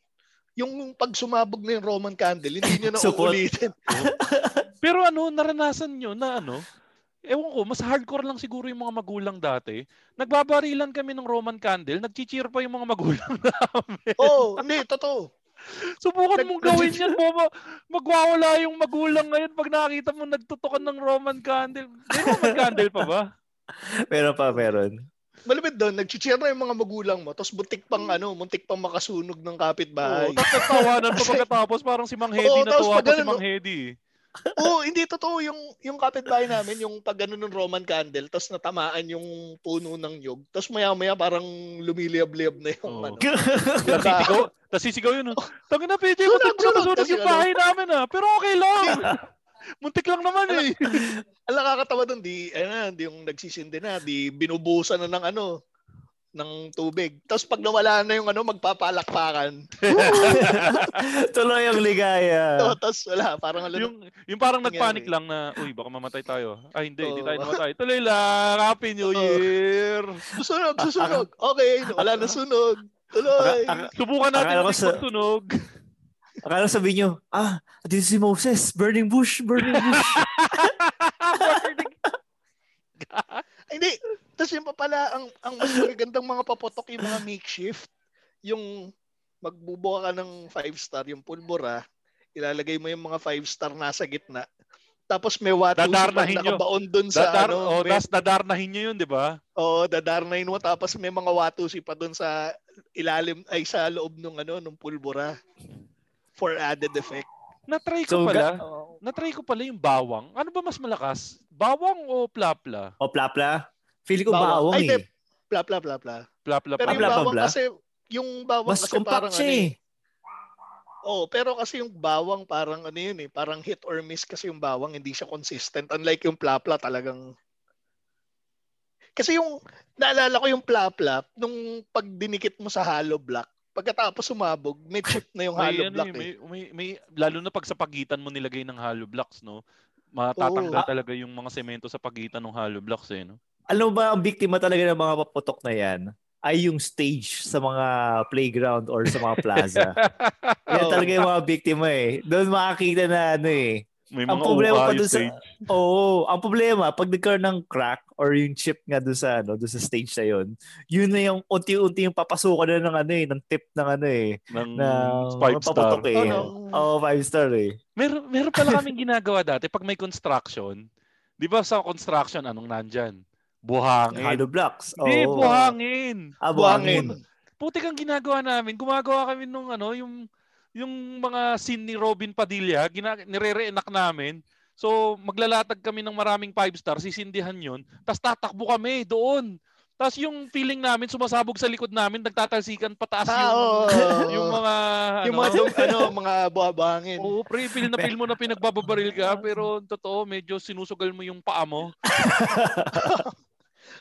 yung pag sumabog na yung Roman candle, hindi nyo na uulitin. Pero ano, naranasan nyo na ano, ewan ko, mas hardcore lang siguro yung mga magulang dati. Nagbabarilan kami ng Roman candle, nag-cheer pa yung mga magulang namin. Oo, oh, hindi, totoo. Subukan mong gawin yan, Boba. Magwawala yung magulang ngayon pag nakita mo nagtutukan ng Roman candle. May Roman candle pa ba? Meron pa, meron. Malapit doon, nag-cheer na yung mga magulang mo, tapos butik pang ano, muntik pang makasunog ng kapitbahay. Oo, tapos nagtawanan pa pagkatapos parang si Mang Hedy Oo, na tapos tuwa pag pa si Mang? Hedy. Oo, hindi totoo yung yung kapitbahay namin, yung pag ano ng Roman candle, tapos natamaan yung puno ng nyog. Tapos maya-maya parang lumiliyab-liyab na yung ano. Tapos sisigaw, tapos sisigaw yun. oh. Tangin na, PJ, muntik mo na sunog. masunog Kasi yung ano- bahay namin ah. Pero okay lang. Muntik lang naman eh. Ang nakakatawa doon, di, ano, di yung nagsisindi na, di binubusan na ng ano, ng tubig. Tapos pag nawala na yung ano, magpapalakpakan. Tuloy ang ligaya. Oo, Tapos wala, parang alam, yung, yung parang nagpanik lang na, uy, baka mamatay tayo. Ay, hindi, hindi Oo. tayo namatay. Tuloy lang. Happy New Year. susunog, susunog. Okay, wala na sunog. Tuloy. Subukan natin ulit sa- magsunog. Akala sabihin nyo, ah, dito si Moses, burning bush, burning bush. Ay, Hindi. Tapos yung pa pala, ang, ang mas magandang mga paputok yung mga makeshift. Yung magbubuka ka ng five star, yung pulbura, ilalagay mo yung mga five star nasa gitna. Tapos may watu Dadarnahin nyo. nakabaon dun sa Dadar, ano. oh, may- tas dadarnahin nyo yun, di ba? Oo, dadarnahin mo. Tapos may mga watusi pa dun sa ilalim, ay sa loob nung ano, nung pulbura. For added effect. Natry ko So, pala. ga- Natry ko pala yung bawang. Ano ba mas malakas? Bawang o plapla? o plapla. Feeling ko bawang, Ay, eh. di, Pla, pla, pla, pla. Plapla Pero pa. yung Pla, pla, bawang pla. kasi, yung bawang Mas kasi compact parang siya ano eh. eh. Oh, pero kasi yung bawang parang ano yun eh, parang hit or miss kasi yung bawang hindi siya consistent unlike yung plapla talagang Kasi yung naalala ko yung plapla nung pag dinikit mo sa hollow block, pagkatapos sumabog, may chip na yung hollow ano block eh, eh. may, may, may, lalo na pag sa pagitan mo nilagay ng hollow blocks, no? Matatanggal Oo. talaga yung mga semento sa pagitan ng hollow blocks, eh, no? Alam mo ba, ang biktima talaga ng mga paputok na yan ay yung stage sa mga playground or sa mga plaza. yan talaga yung mga biktima eh. Doon makakita na ano eh. May ang mga problema uka pa yung doon sa stage. Oo, ang problema pag nagkaroon ng crack or yung chip nga doon sa ano, doon sa stage na yun, yun na yung unti-unti yung papasukan na ng ano eh, ng tip ng ano eh, Ng ng five paputok star. eh. Oh, Oo, five star eh. Meron, meron pala kaming ginagawa dati pag may construction. Di ba sa construction, anong nandyan? Buhangin. Hollow blocks. Hindi, Oo. buhangin. Ah, buhangin. Putik ang ginagawa namin. Gumagawa kami nung ano, yung yung mga scene ni Robin Padilla, gina, nire-reenact namin. So, maglalatag kami ng maraming five star, sisindihan yun, tapos tatakbo kami doon. Tapos yung feeling namin, sumasabog sa likod namin, nagtatalsikan pataas Ah, yung, oo. yung mga, yung ano, mga dum- ano, mga buhabangin. Oo, pre, feel na feel mo na pinagbababaril ka, pero totoo, medyo sinusugal mo yung paa mo.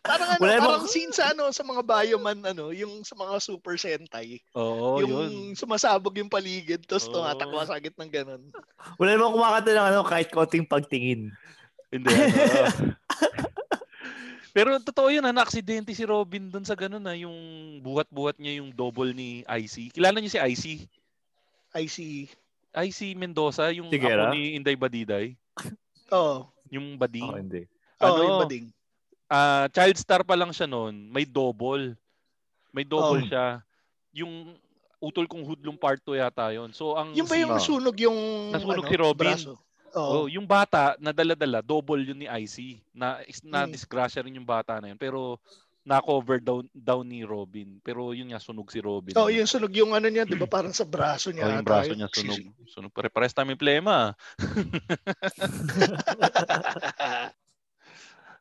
Parang ano, Wala parang namang- scene sa ano sa mga bioman ano, yung sa mga super sentai. Oo, yung yun. sumasabog yung paligid tapos Oo. tumatakbo sa gitna ng ganun. Wala namang kumakanta ng ano, kahit konting pagtingin. Hindi. ano. Pero totoo yun, ha, na-aksidente si Robin doon sa ganun na yung buhat-buhat niya yung double ni IC. Kilala niyo si IC? IC. IC Mendoza, yung Tigera? apo ni Inday Badiday. Oo. Yung bading. Oh, hindi. Ano, yung bading. Ah, child star pa lang siya noon, may double. May double Oh. siya. Yung utol kong hudlong part 2 yata yon. So ang Yung ba yung si- nasunog yung Nasunog ano, si Robin. braso? Oo. Oh, yung bata na dala-dala, double yun ni IC. Na na Hmm. disgrasya rin yung bata na yun. Pero na-cover down, down ni Robin. Pero yun nga sunog si Robin. Oh, yung sunog yung ano niya, 'di ba? Parang sa braso niya. Oh, yung braso niya sunog. Sunog. Pare-pares tayo may plema.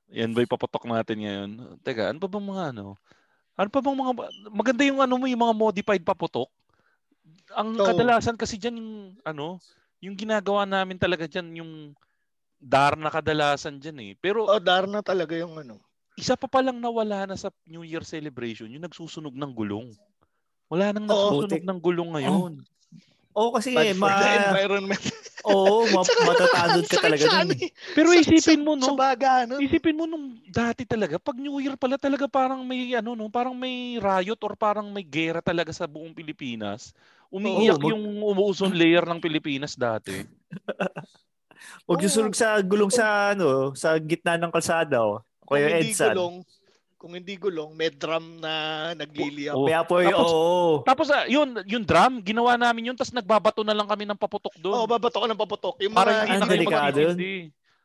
Yan ba ipapatok natin ngayon? Teka, ano pa bang mga ano? Ano pa bang mga maganda yung ano mo yung mga modified paputok? Ang Oo. kadalasan kasi diyan yung ano, yung ginagawa namin talaga diyan yung dar na kadalasan diyan eh. Pero Oh, Darna talaga yung ano. isa pa palang nawala na sa New Year celebration, yung nagsusunog ng gulong. Wala nang nagsusunog ng gulong ngayon. Oo, kasi Bad for ma... environment. Oo, ma- matatadod ka talaga dun. ano eh. eh. Pero isipin mo, no? Sa baga, ano? Isipin mo nung dati talaga, pag New Year pala talaga parang may ano no, parang may riot or parang may gera talaga sa buong Pilipinas. Umiiyak Oo, yung umuuzon layer ng Pilipinas dati. Huwag yung sunog sa gulong sa ano, sa gitna ng kalsada oh. Kung Kuya hindi Edsan. gulong, kung hindi gulong, may drum na. Kaya po, Tapos- oo. Tapos ah, yun, yung drum, ginawa namin yun, tapos nagbabato na lang kami ng paputok doon. Oo, babato ka ng paputok. Yung Para mga, hindi ang na kayo.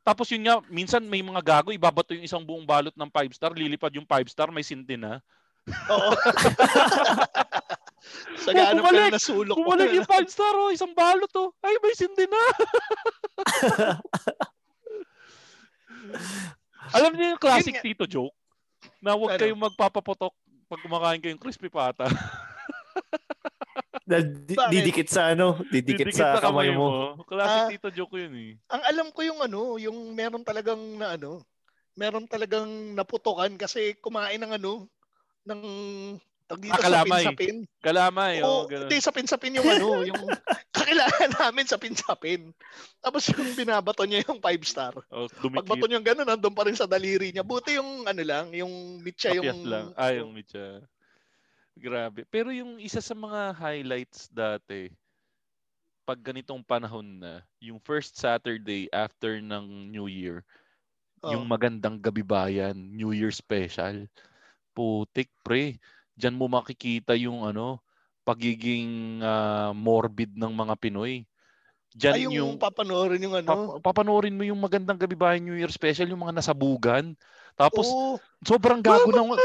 Tapos yun nga, minsan may mga gago, ibabato yung isang buong balot ng 5 star, lilipad yung 5 star, may sinti na. Oo. Sa gaano bumalik! na nasulok Bumalik yung 5 star, oh, isang balot, oh. Ay, may sinti na. Alam niyo yung classic Yun nga. Tito joke? Na huwag Ano? kayong magpapaputok pag kumakain kayong crispy pata. Na, di- didikit sa ano, didikit, sa, kamay mo. Classic Ah. Tito joke yun eh. Ang alam ko yung ano, yung meron talagang na ano, meron talagang naputokan kasi kumain ng ano, ng tag dito Ah, kalamay. sapin-sapin. Kalamay, oh, Oo, ganun. hindi, sapin-sapin yung ano, yung kakilala namin sapin-sapin. Tapos yung binabato niya yung five star. Oh, Pagbato niya gano'n, nandun pa rin sa daliri niya. Buti yung ano lang, yung mitya Kapyas yung... lang. Ah, yung mitya. Grabe. Pero yung isa sa mga highlights dati, pag ganitong panahon na, yung first Saturday after ng New Year, Oh. yung magandang gabi bayan, New Year special. Putik, pre. Diyan mo makikita yung ano, pagiging ah, morbid ng mga Pinoy. Diyan Ay, yung, yung, papanoorin yung ano. pap- papanoorin mo yung magandang gabi bayan New Year special, yung mga nasabugan. Tapos, Oo. sobrang gago ng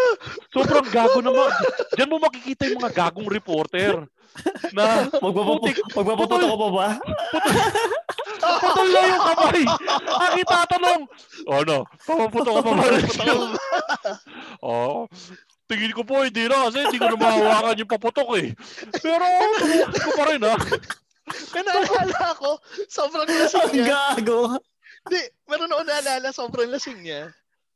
sobrang gago naman. Diyan mo makikita yung mga gagong reporter na Magpapaputok putik, magpapaputok ko pa ba? putol na yung kamay. Ang itatanong, ano, papaputok ko pa ba? Oo. Tingin ko po, hindi na kasi hindi ko na mahawakan yung paputok eh. Pero, tumutok ko pa rin ha. May naalala ko, sobrang lasing Ang niya. gago. Hindi, meron ako naalala, sobrang lasing niya.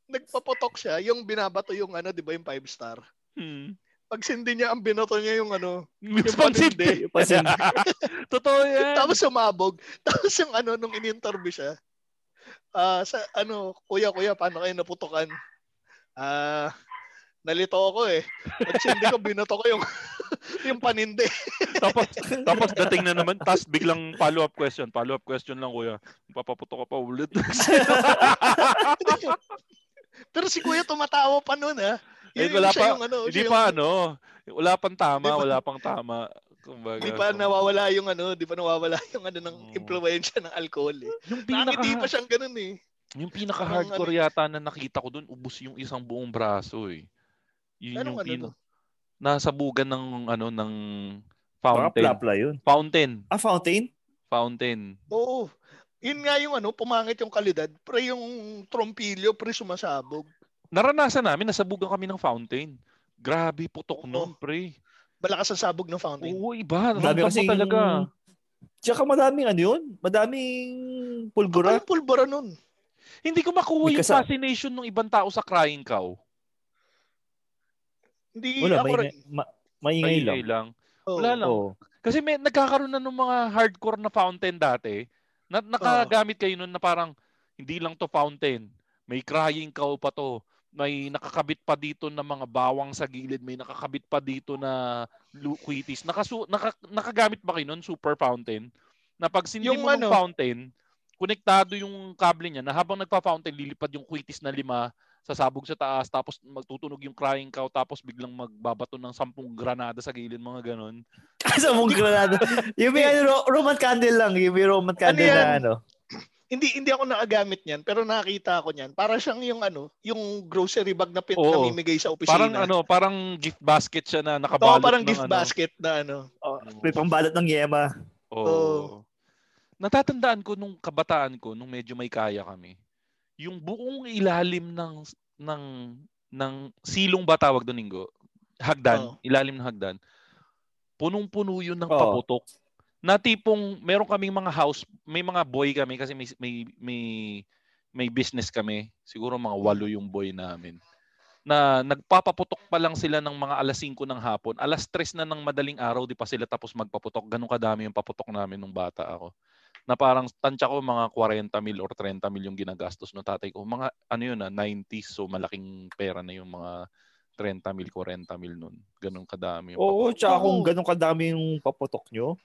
Nagpapotok siya, yung binabato yung ano, di ba, yung five star. Hmm. Pag sindi niya, ang binoto niya yung ano, Yung pansindi. panindi. Totoo yan. Tapos sumabog. Tapos yung ano, nung in-interview siya, ah sa ano, kuya, kuya, paano kayo naputokan? Ah, nalito ako eh. Pag sindi ko, binoto ko yung, yung panindi. tapos, tapos dating na naman, tapos biglang follow-up question. Follow-up question lang, kuya. Papaputok ka pa ulit. Pero si kuya tumatawa pa nun ha. Eh, wala pa, yung ano, hindi pa yung- ano, wala pang tama, wala pang tama. Kumbaga, Di pa nawawala yung ano, di pa nawawala yung ano ng Oo. impluwensya ng alcohol eh. Yung pinaka, Nakangiti pa siyang ganun eh. yung pinaka-hardcore Parang yata na nakita ko dun, ubus yung isang buong braso eh. Yun Anong yung ano pin- to? nasa bugan ng ano ng Baka fountain. plapla yun. Fountain. Ah, fountain? Fountain. Oo. Yun nga yung ano, pumangit yung kalidad. Pre yung trompilyo, pre sumasabog. Naranasan namin, nasabugan kami ng fountain. Grabe, putok nun, pre. Malakas ang sabog ng fountain. Oo, iba. Ramdam mo talaga. Tsaka madaming ano yun? Madaming pulbura. Kapal pulbura nun. Hindi ko makuha yung fascination ng ibang tao sa crying cow. Hindi Wala, ako maingay, rin. ma, maingay lang. Maingay lang. Oo. Wala lang. Oo. Kasi may nagkakaroon na ng mga hardcore na fountain dati. Na, nakagamit kayo nun na parang hindi lang to fountain. May crying cow pa to. May nakakabit pa dito na mga bawang sa gilid. May nakakabit pa dito na luquitis. Nakasu, naka, nakagamit ba kayo nun? Super fountain. Na pag sindi Yung mo ng ano- fountain, konektado yung kable niya na habang nagpa-fountain, lilipad yung quitis na lima sasabog sa taas, tapos magtutunog yung crying cow, tapos biglang magbabato ng sampung granada sa gilid, mga ganon. Sa mong granada. yung may ano, ro- Roman candle lang. Yung may Roman candle yan? na ano. Hindi hindi ako nakagamit niyan, pero nakita ko niyan. Para siyang yung ano, yung grocery bag na pin Oo. namimigay sa opisina. Parang ano, parang gift basket siya na Oo, nakabalot parang ng gift ano. basket na ano. Oh, may pambalot ng yema. Oo. Natatandaan ko nung kabataan ko, nung medyo may kaya kami, yung buong ilalim ng ng ng silong ba tawag doon, Ingo? Hagdan, Oo. ilalim ng hagdan. Punong-puno yun ng Oo. paputok. Na tipong meron kaming mga house, may mga boy kami kasi may may may, may business kami. Siguro mga walo yung boy namin. Na nagpapaputok pa lang sila ng mga alas 5 ng hapon. Alas 3 na ng madaling araw, di pa sila tapos magpaputok. Ganun kadami yung paputok namin nung bata ako na parang tansya ko mga 40 mil or 30 mil yung ginagastos ng tatay ko. Mga ano yun na 90s so malaking pera na yung mga 30 mil, 40 mil nun. Ganun kadami yung Oo, paputok. tsaka kung ganun kadami yung paputok nyo,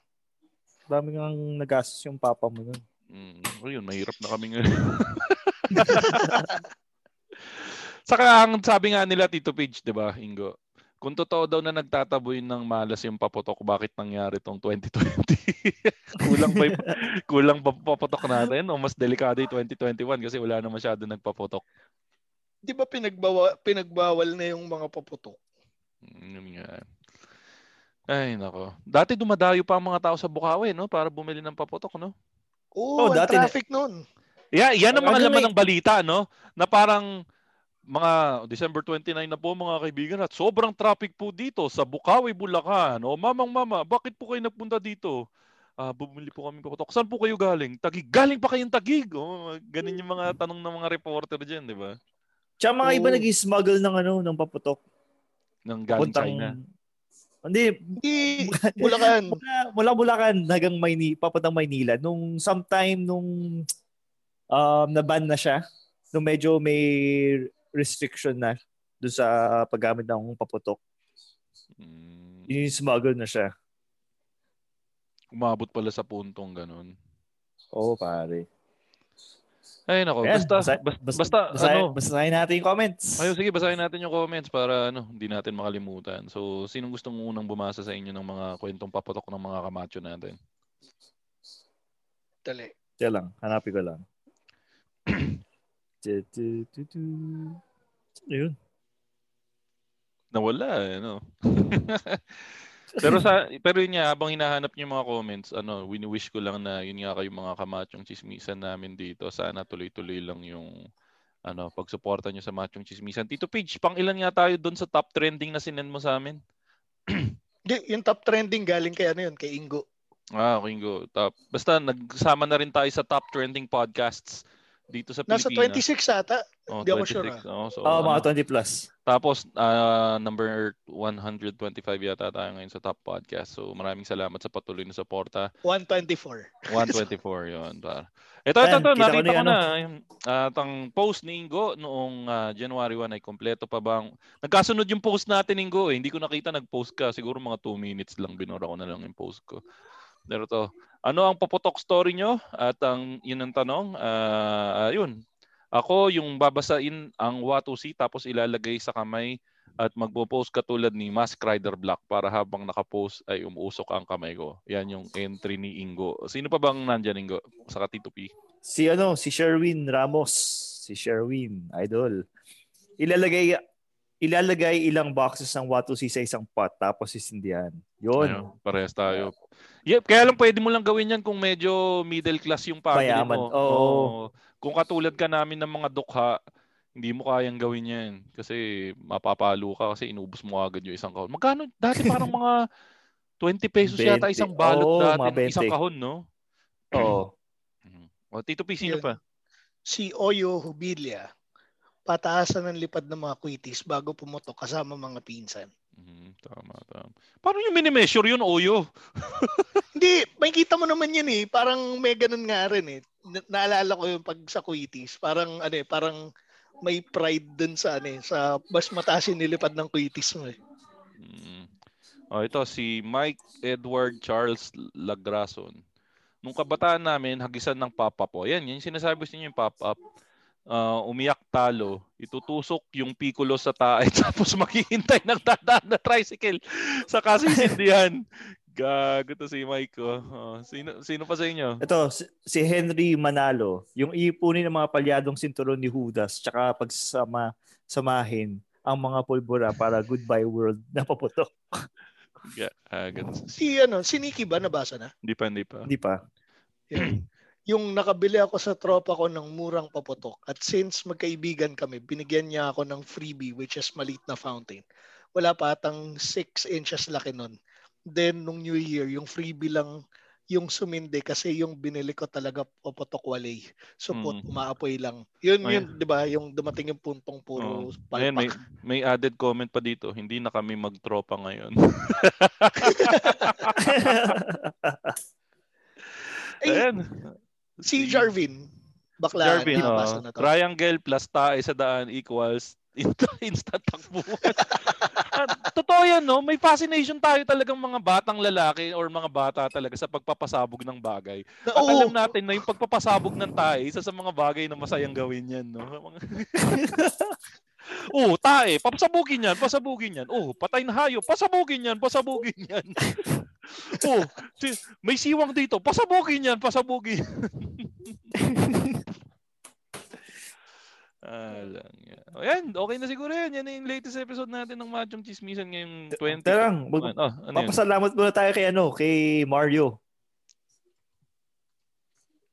dami nga nagastos yung papa mo nun. Mm, ayun, mahirap na kami ngayon. Saka ang sabi nga nila Tito Page, 'di ba, Ingo? Kung totoo daw na nagtataboy ng malas yung paputok, bakit nangyari tong 2020? kulang ba yung, kulang ba paputok natin o mas delikado yung 2021 kasi wala na masyado nagpaputok. Di ba pinagbawa, pinagbawal na yung mga paputok? Mm, Yun nga. Ay, nako. Dati dumadayo pa ang mga tao sa Bukawi, no? Para bumili ng paputok, no? Oo, Oh, ang dati na- traffic nun. Yeah, yan ang mga Ano laman may- ng balita, no? Na parang mga December 29 na po mga kaibigan at sobrang traffic po dito sa Bukawi, Bulacan. O mamang mama, bakit po kayo nagpunta dito? Ah, bumili po kami paputok. Saan po kayo galing? Tagig. Galing pa kayong Tagig. Oh, ganun yung mga tanong ng mga reporter diyan, di ba? Tsaka mga iba Oo. nag-smuggle ng ano, ng paputok. Nang galing Papuntang- China. Hindi, Hindi, Bulacan. mula, mula Bulacan hanggang Maynila, papuntang Maynila. Nung sometime nung um, na-ban na siya, nung medyo may restriction na doon sa paggamit ng paputok. Mm, Yung smuggle na siya. umabot pala sa puntong ganun. Oo, pare. Ay, nako. Ayan, Basta, basa- bas- bas- basta, basahin, ano, basahin natin yung comments. Ayun, sige, basahin natin yung comments para ano, hindi natin makalimutan. So, sinong gustong unang bumasa sa inyo ng mga kwentong paputok ng mga kamacho natin? Dali. Diyan lang, hanapin ko lang. Tu- tu- tu- tu. Ano yun? Nawala, eh, no? pero sa pero yun nga, habang hinahanap niyo yung mga comments, ano, wini-wish ko lang na yun nga kayo mga kamachong chismisan namin dito. Sana tuloy-tuloy lang yung ano, pagsuporta niyo sa machong chismisan. Tito Page, pang ilan nga tayo doon sa top trending na sinend mo sa amin? Hindi, yung top trending galing kay ano yun, kay Ingo. Ah, okay, go. Top. Basta nagsama na rin tayo sa top trending podcasts dito sa Nasa Pilipinas. 26 ata. Oh, Hindi ako sure, 26. Oh, so, ano, mga 20 plus. Tapos, ah, number 125 yata tayo ngayon sa top podcast. So, maraming salamat sa patuloy na suporta. 124. 124 yun. Par. Ito, ito, ito. kita ko Nakita na ko yung na. Yung, ah, tang post ni Ingo noong ah, January 1 ay kompleto pa bang... Nagkasunod yung post natin, Ingo. Eh. Hindi ko nakita nag-post ka. Siguro mga 2 minutes lang. Binura ko na lang yung post ko. Pero to, ano ang paputok story nyo? At ang yun ang tanong. Ah, ayun. Ako yung babasain ang Watusi tapos ilalagay sa kamay at magpo-post katulad ni Mask Rider Black para habang nakapost ay umuusok ang kamay ko. Yan yung entry ni Ingo. Sino pa bang nandyan, Ingo? Sa Tito P. Si ano, si Sherwin Ramos. Si Sherwin, idol. Ilalagay ilalagay ilang boxes ng Watusi sa isang pot tapos sisindihan. Yun. Ayun, parehas tayo. Yep, kaya lang pwede mo lang gawin yan kung medyo middle class yung family Mayaman. mo. Oo. Oo. Kung katulad ka namin ng mga dukha, hindi mo kayang gawin yan. Kasi mapapalo ka kasi inubos mo agad yung isang kahon. Magkano? Dati parang mga 20 pesos yata 20. isang balot Oo, dati. Isang 20. kahon, no? Oo. O, Tito P, sino pa? Si Oyo Hubilia, pataasan ng lipad ng mga quitis bago pumutok kasama mga pinsan. Mhm, tama, tama. Paano yung minimeasure yun, Oyo? Hindi, makikita mo naman yun eh. Parang may ganun nga rin eh. Na- naalala ko yung pag sa quitis. Parang ano eh, parang may pride dun sa ano eh, sa mas mataas yung nilipad ng quitis mo eh. Oh, ito si Mike Edward Charles Lagrason. Nung kabataan namin, hagisan ng pop-up. O, yan, yan yung sinasabi sa inyo yung pop-up. Ah, umiyak talo, itutusok yung pikulo sa tae tapos maghihintay ng dadaan na tricycle sa kasisindihan. Gago to si Mike. Oh. Oh, sino, sino pa sa inyo? Ito, si- Henry Manalo, yung iipunin ng mga palyadong sinturon ni Judas, tsaka pagsama samahin ang mga pulbura para goodbye world na paputok. Yeah, ah, ganun. Si ano, si Nikki ba nabasa na? Hindi pa, hindi pa. Hindi pa. Yun. Yung nakabili ako sa tropa ko ng murang paputok at since magkaibigan kami, binigyan niya ako ng freebie which is maliit na fountain. Wala pa atang 6 inches laki nun. Then nung New Year, yung freebie lang yung sumindi kasi yung binili ko talaga paputok walay. So put, Mm. umaapoy lang. Yun, Ay. yun, di ba? Yung dumating yung puntong Oh. puro Ayan, may, palpak. may added comment pa dito. Hindi na kami magtropa ngayon. Ayan. Si Jarvin, bakla, Jarvin, oh, na to. triangle plus tae sa daan equals instant. Ah, Totoo yan, no? May fascination tayo talagang mga batang lalaki or mga bata talaga sa pagpapasabog ng bagay. At Oo. alam natin na yung pagpapasabog ng tae, isa sa mga bagay na masayang gawin yan, no? Oh, tae, papasabugin yan, pasabugin yan. Oh, patay na hayop, pasabugin yan, pasabugin yan. oh, may siwang dito, pasabugin yan, pasabugin. Ah, lang yan. O yan, okay na siguro yan. Yan yung latest episode natin ng Machong Chismisan ngayong 20. Tarang, mag- oh, ano yun? papasalamat muna tayo kay ano, kay Mario.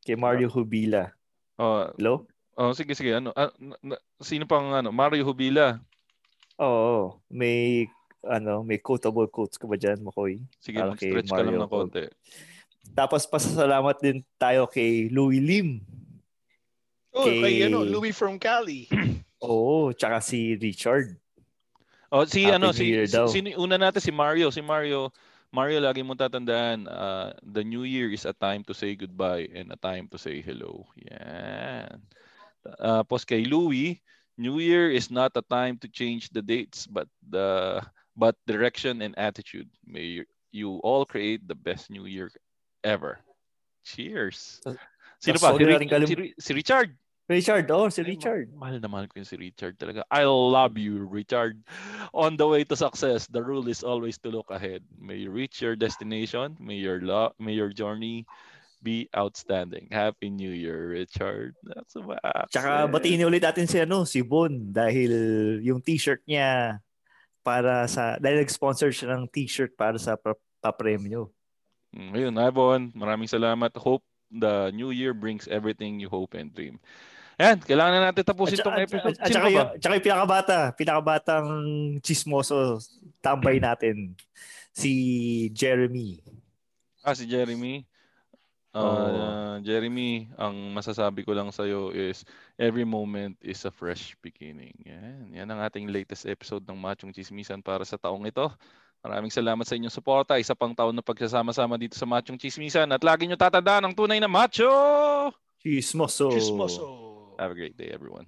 Kay Mario Hubila. Oh, Hello? Oh, sige, sige. Ano, ah, na- na- sino pang ano? Mario Hubila. Oo, may ano, may quotable quotes ka ba dyan, Makoy? Sige, Para kay mag-stretch ka lang Mario ng konti. Tapos pasasalamat din tayo kay Louis Lim. Oh, kay, Kay- ano, Louis from Cali. Oo, tsaka si Richard. Oh, si Happy ano, si, si sino una natin si Mario, si Mario. Mario lagi mong tatandaan, uh, the new year is a time to say goodbye and a time to say hello. Yan. Tapos kay Louie, New Year is not a time to change the dates but the but direction and attitude. May you, all create the best New Year ever. Cheers. Sino pa? Si, si, si Richard. Richard, oh, si Richard. Mahal na mahal ko yung si Richard talaga. I love you, Richard. On the way to success, the rule is always to look ahead. May you reach your destination. May your lo- may your journey be outstanding. Happy New Year, Richard. That's a Tsaka batiin ulit natin si ano, si Bon dahil yung t-shirt niya para sa dahil nag-sponsor siya ng t-shirt para sa pa- pa-premyo. Mm, Ayun, Ibon, maraming salamat. Hope the new year brings everything you hope and dream. Ayan, kailangan na natin tapusin tong episode. At pa ba? yung, tsaka yung pinakabata, pinakabatang chismoso tambay natin si Jeremy. Ah, si Jeremy. Uh, Jeremy, ang masasabi ko lang sa'yo is every moment is a fresh beginning. Yan. Yan ang ating latest episode ng Machong Chismisan para sa taong ito. Maraming salamat sa inyong suporta. Isa pang taon na pagsasama-sama dito sa Machong Chismisan. At lagi nyo tatandaan ang tunay na macho! Chismoso. Chismoso. Have a great day, everyone.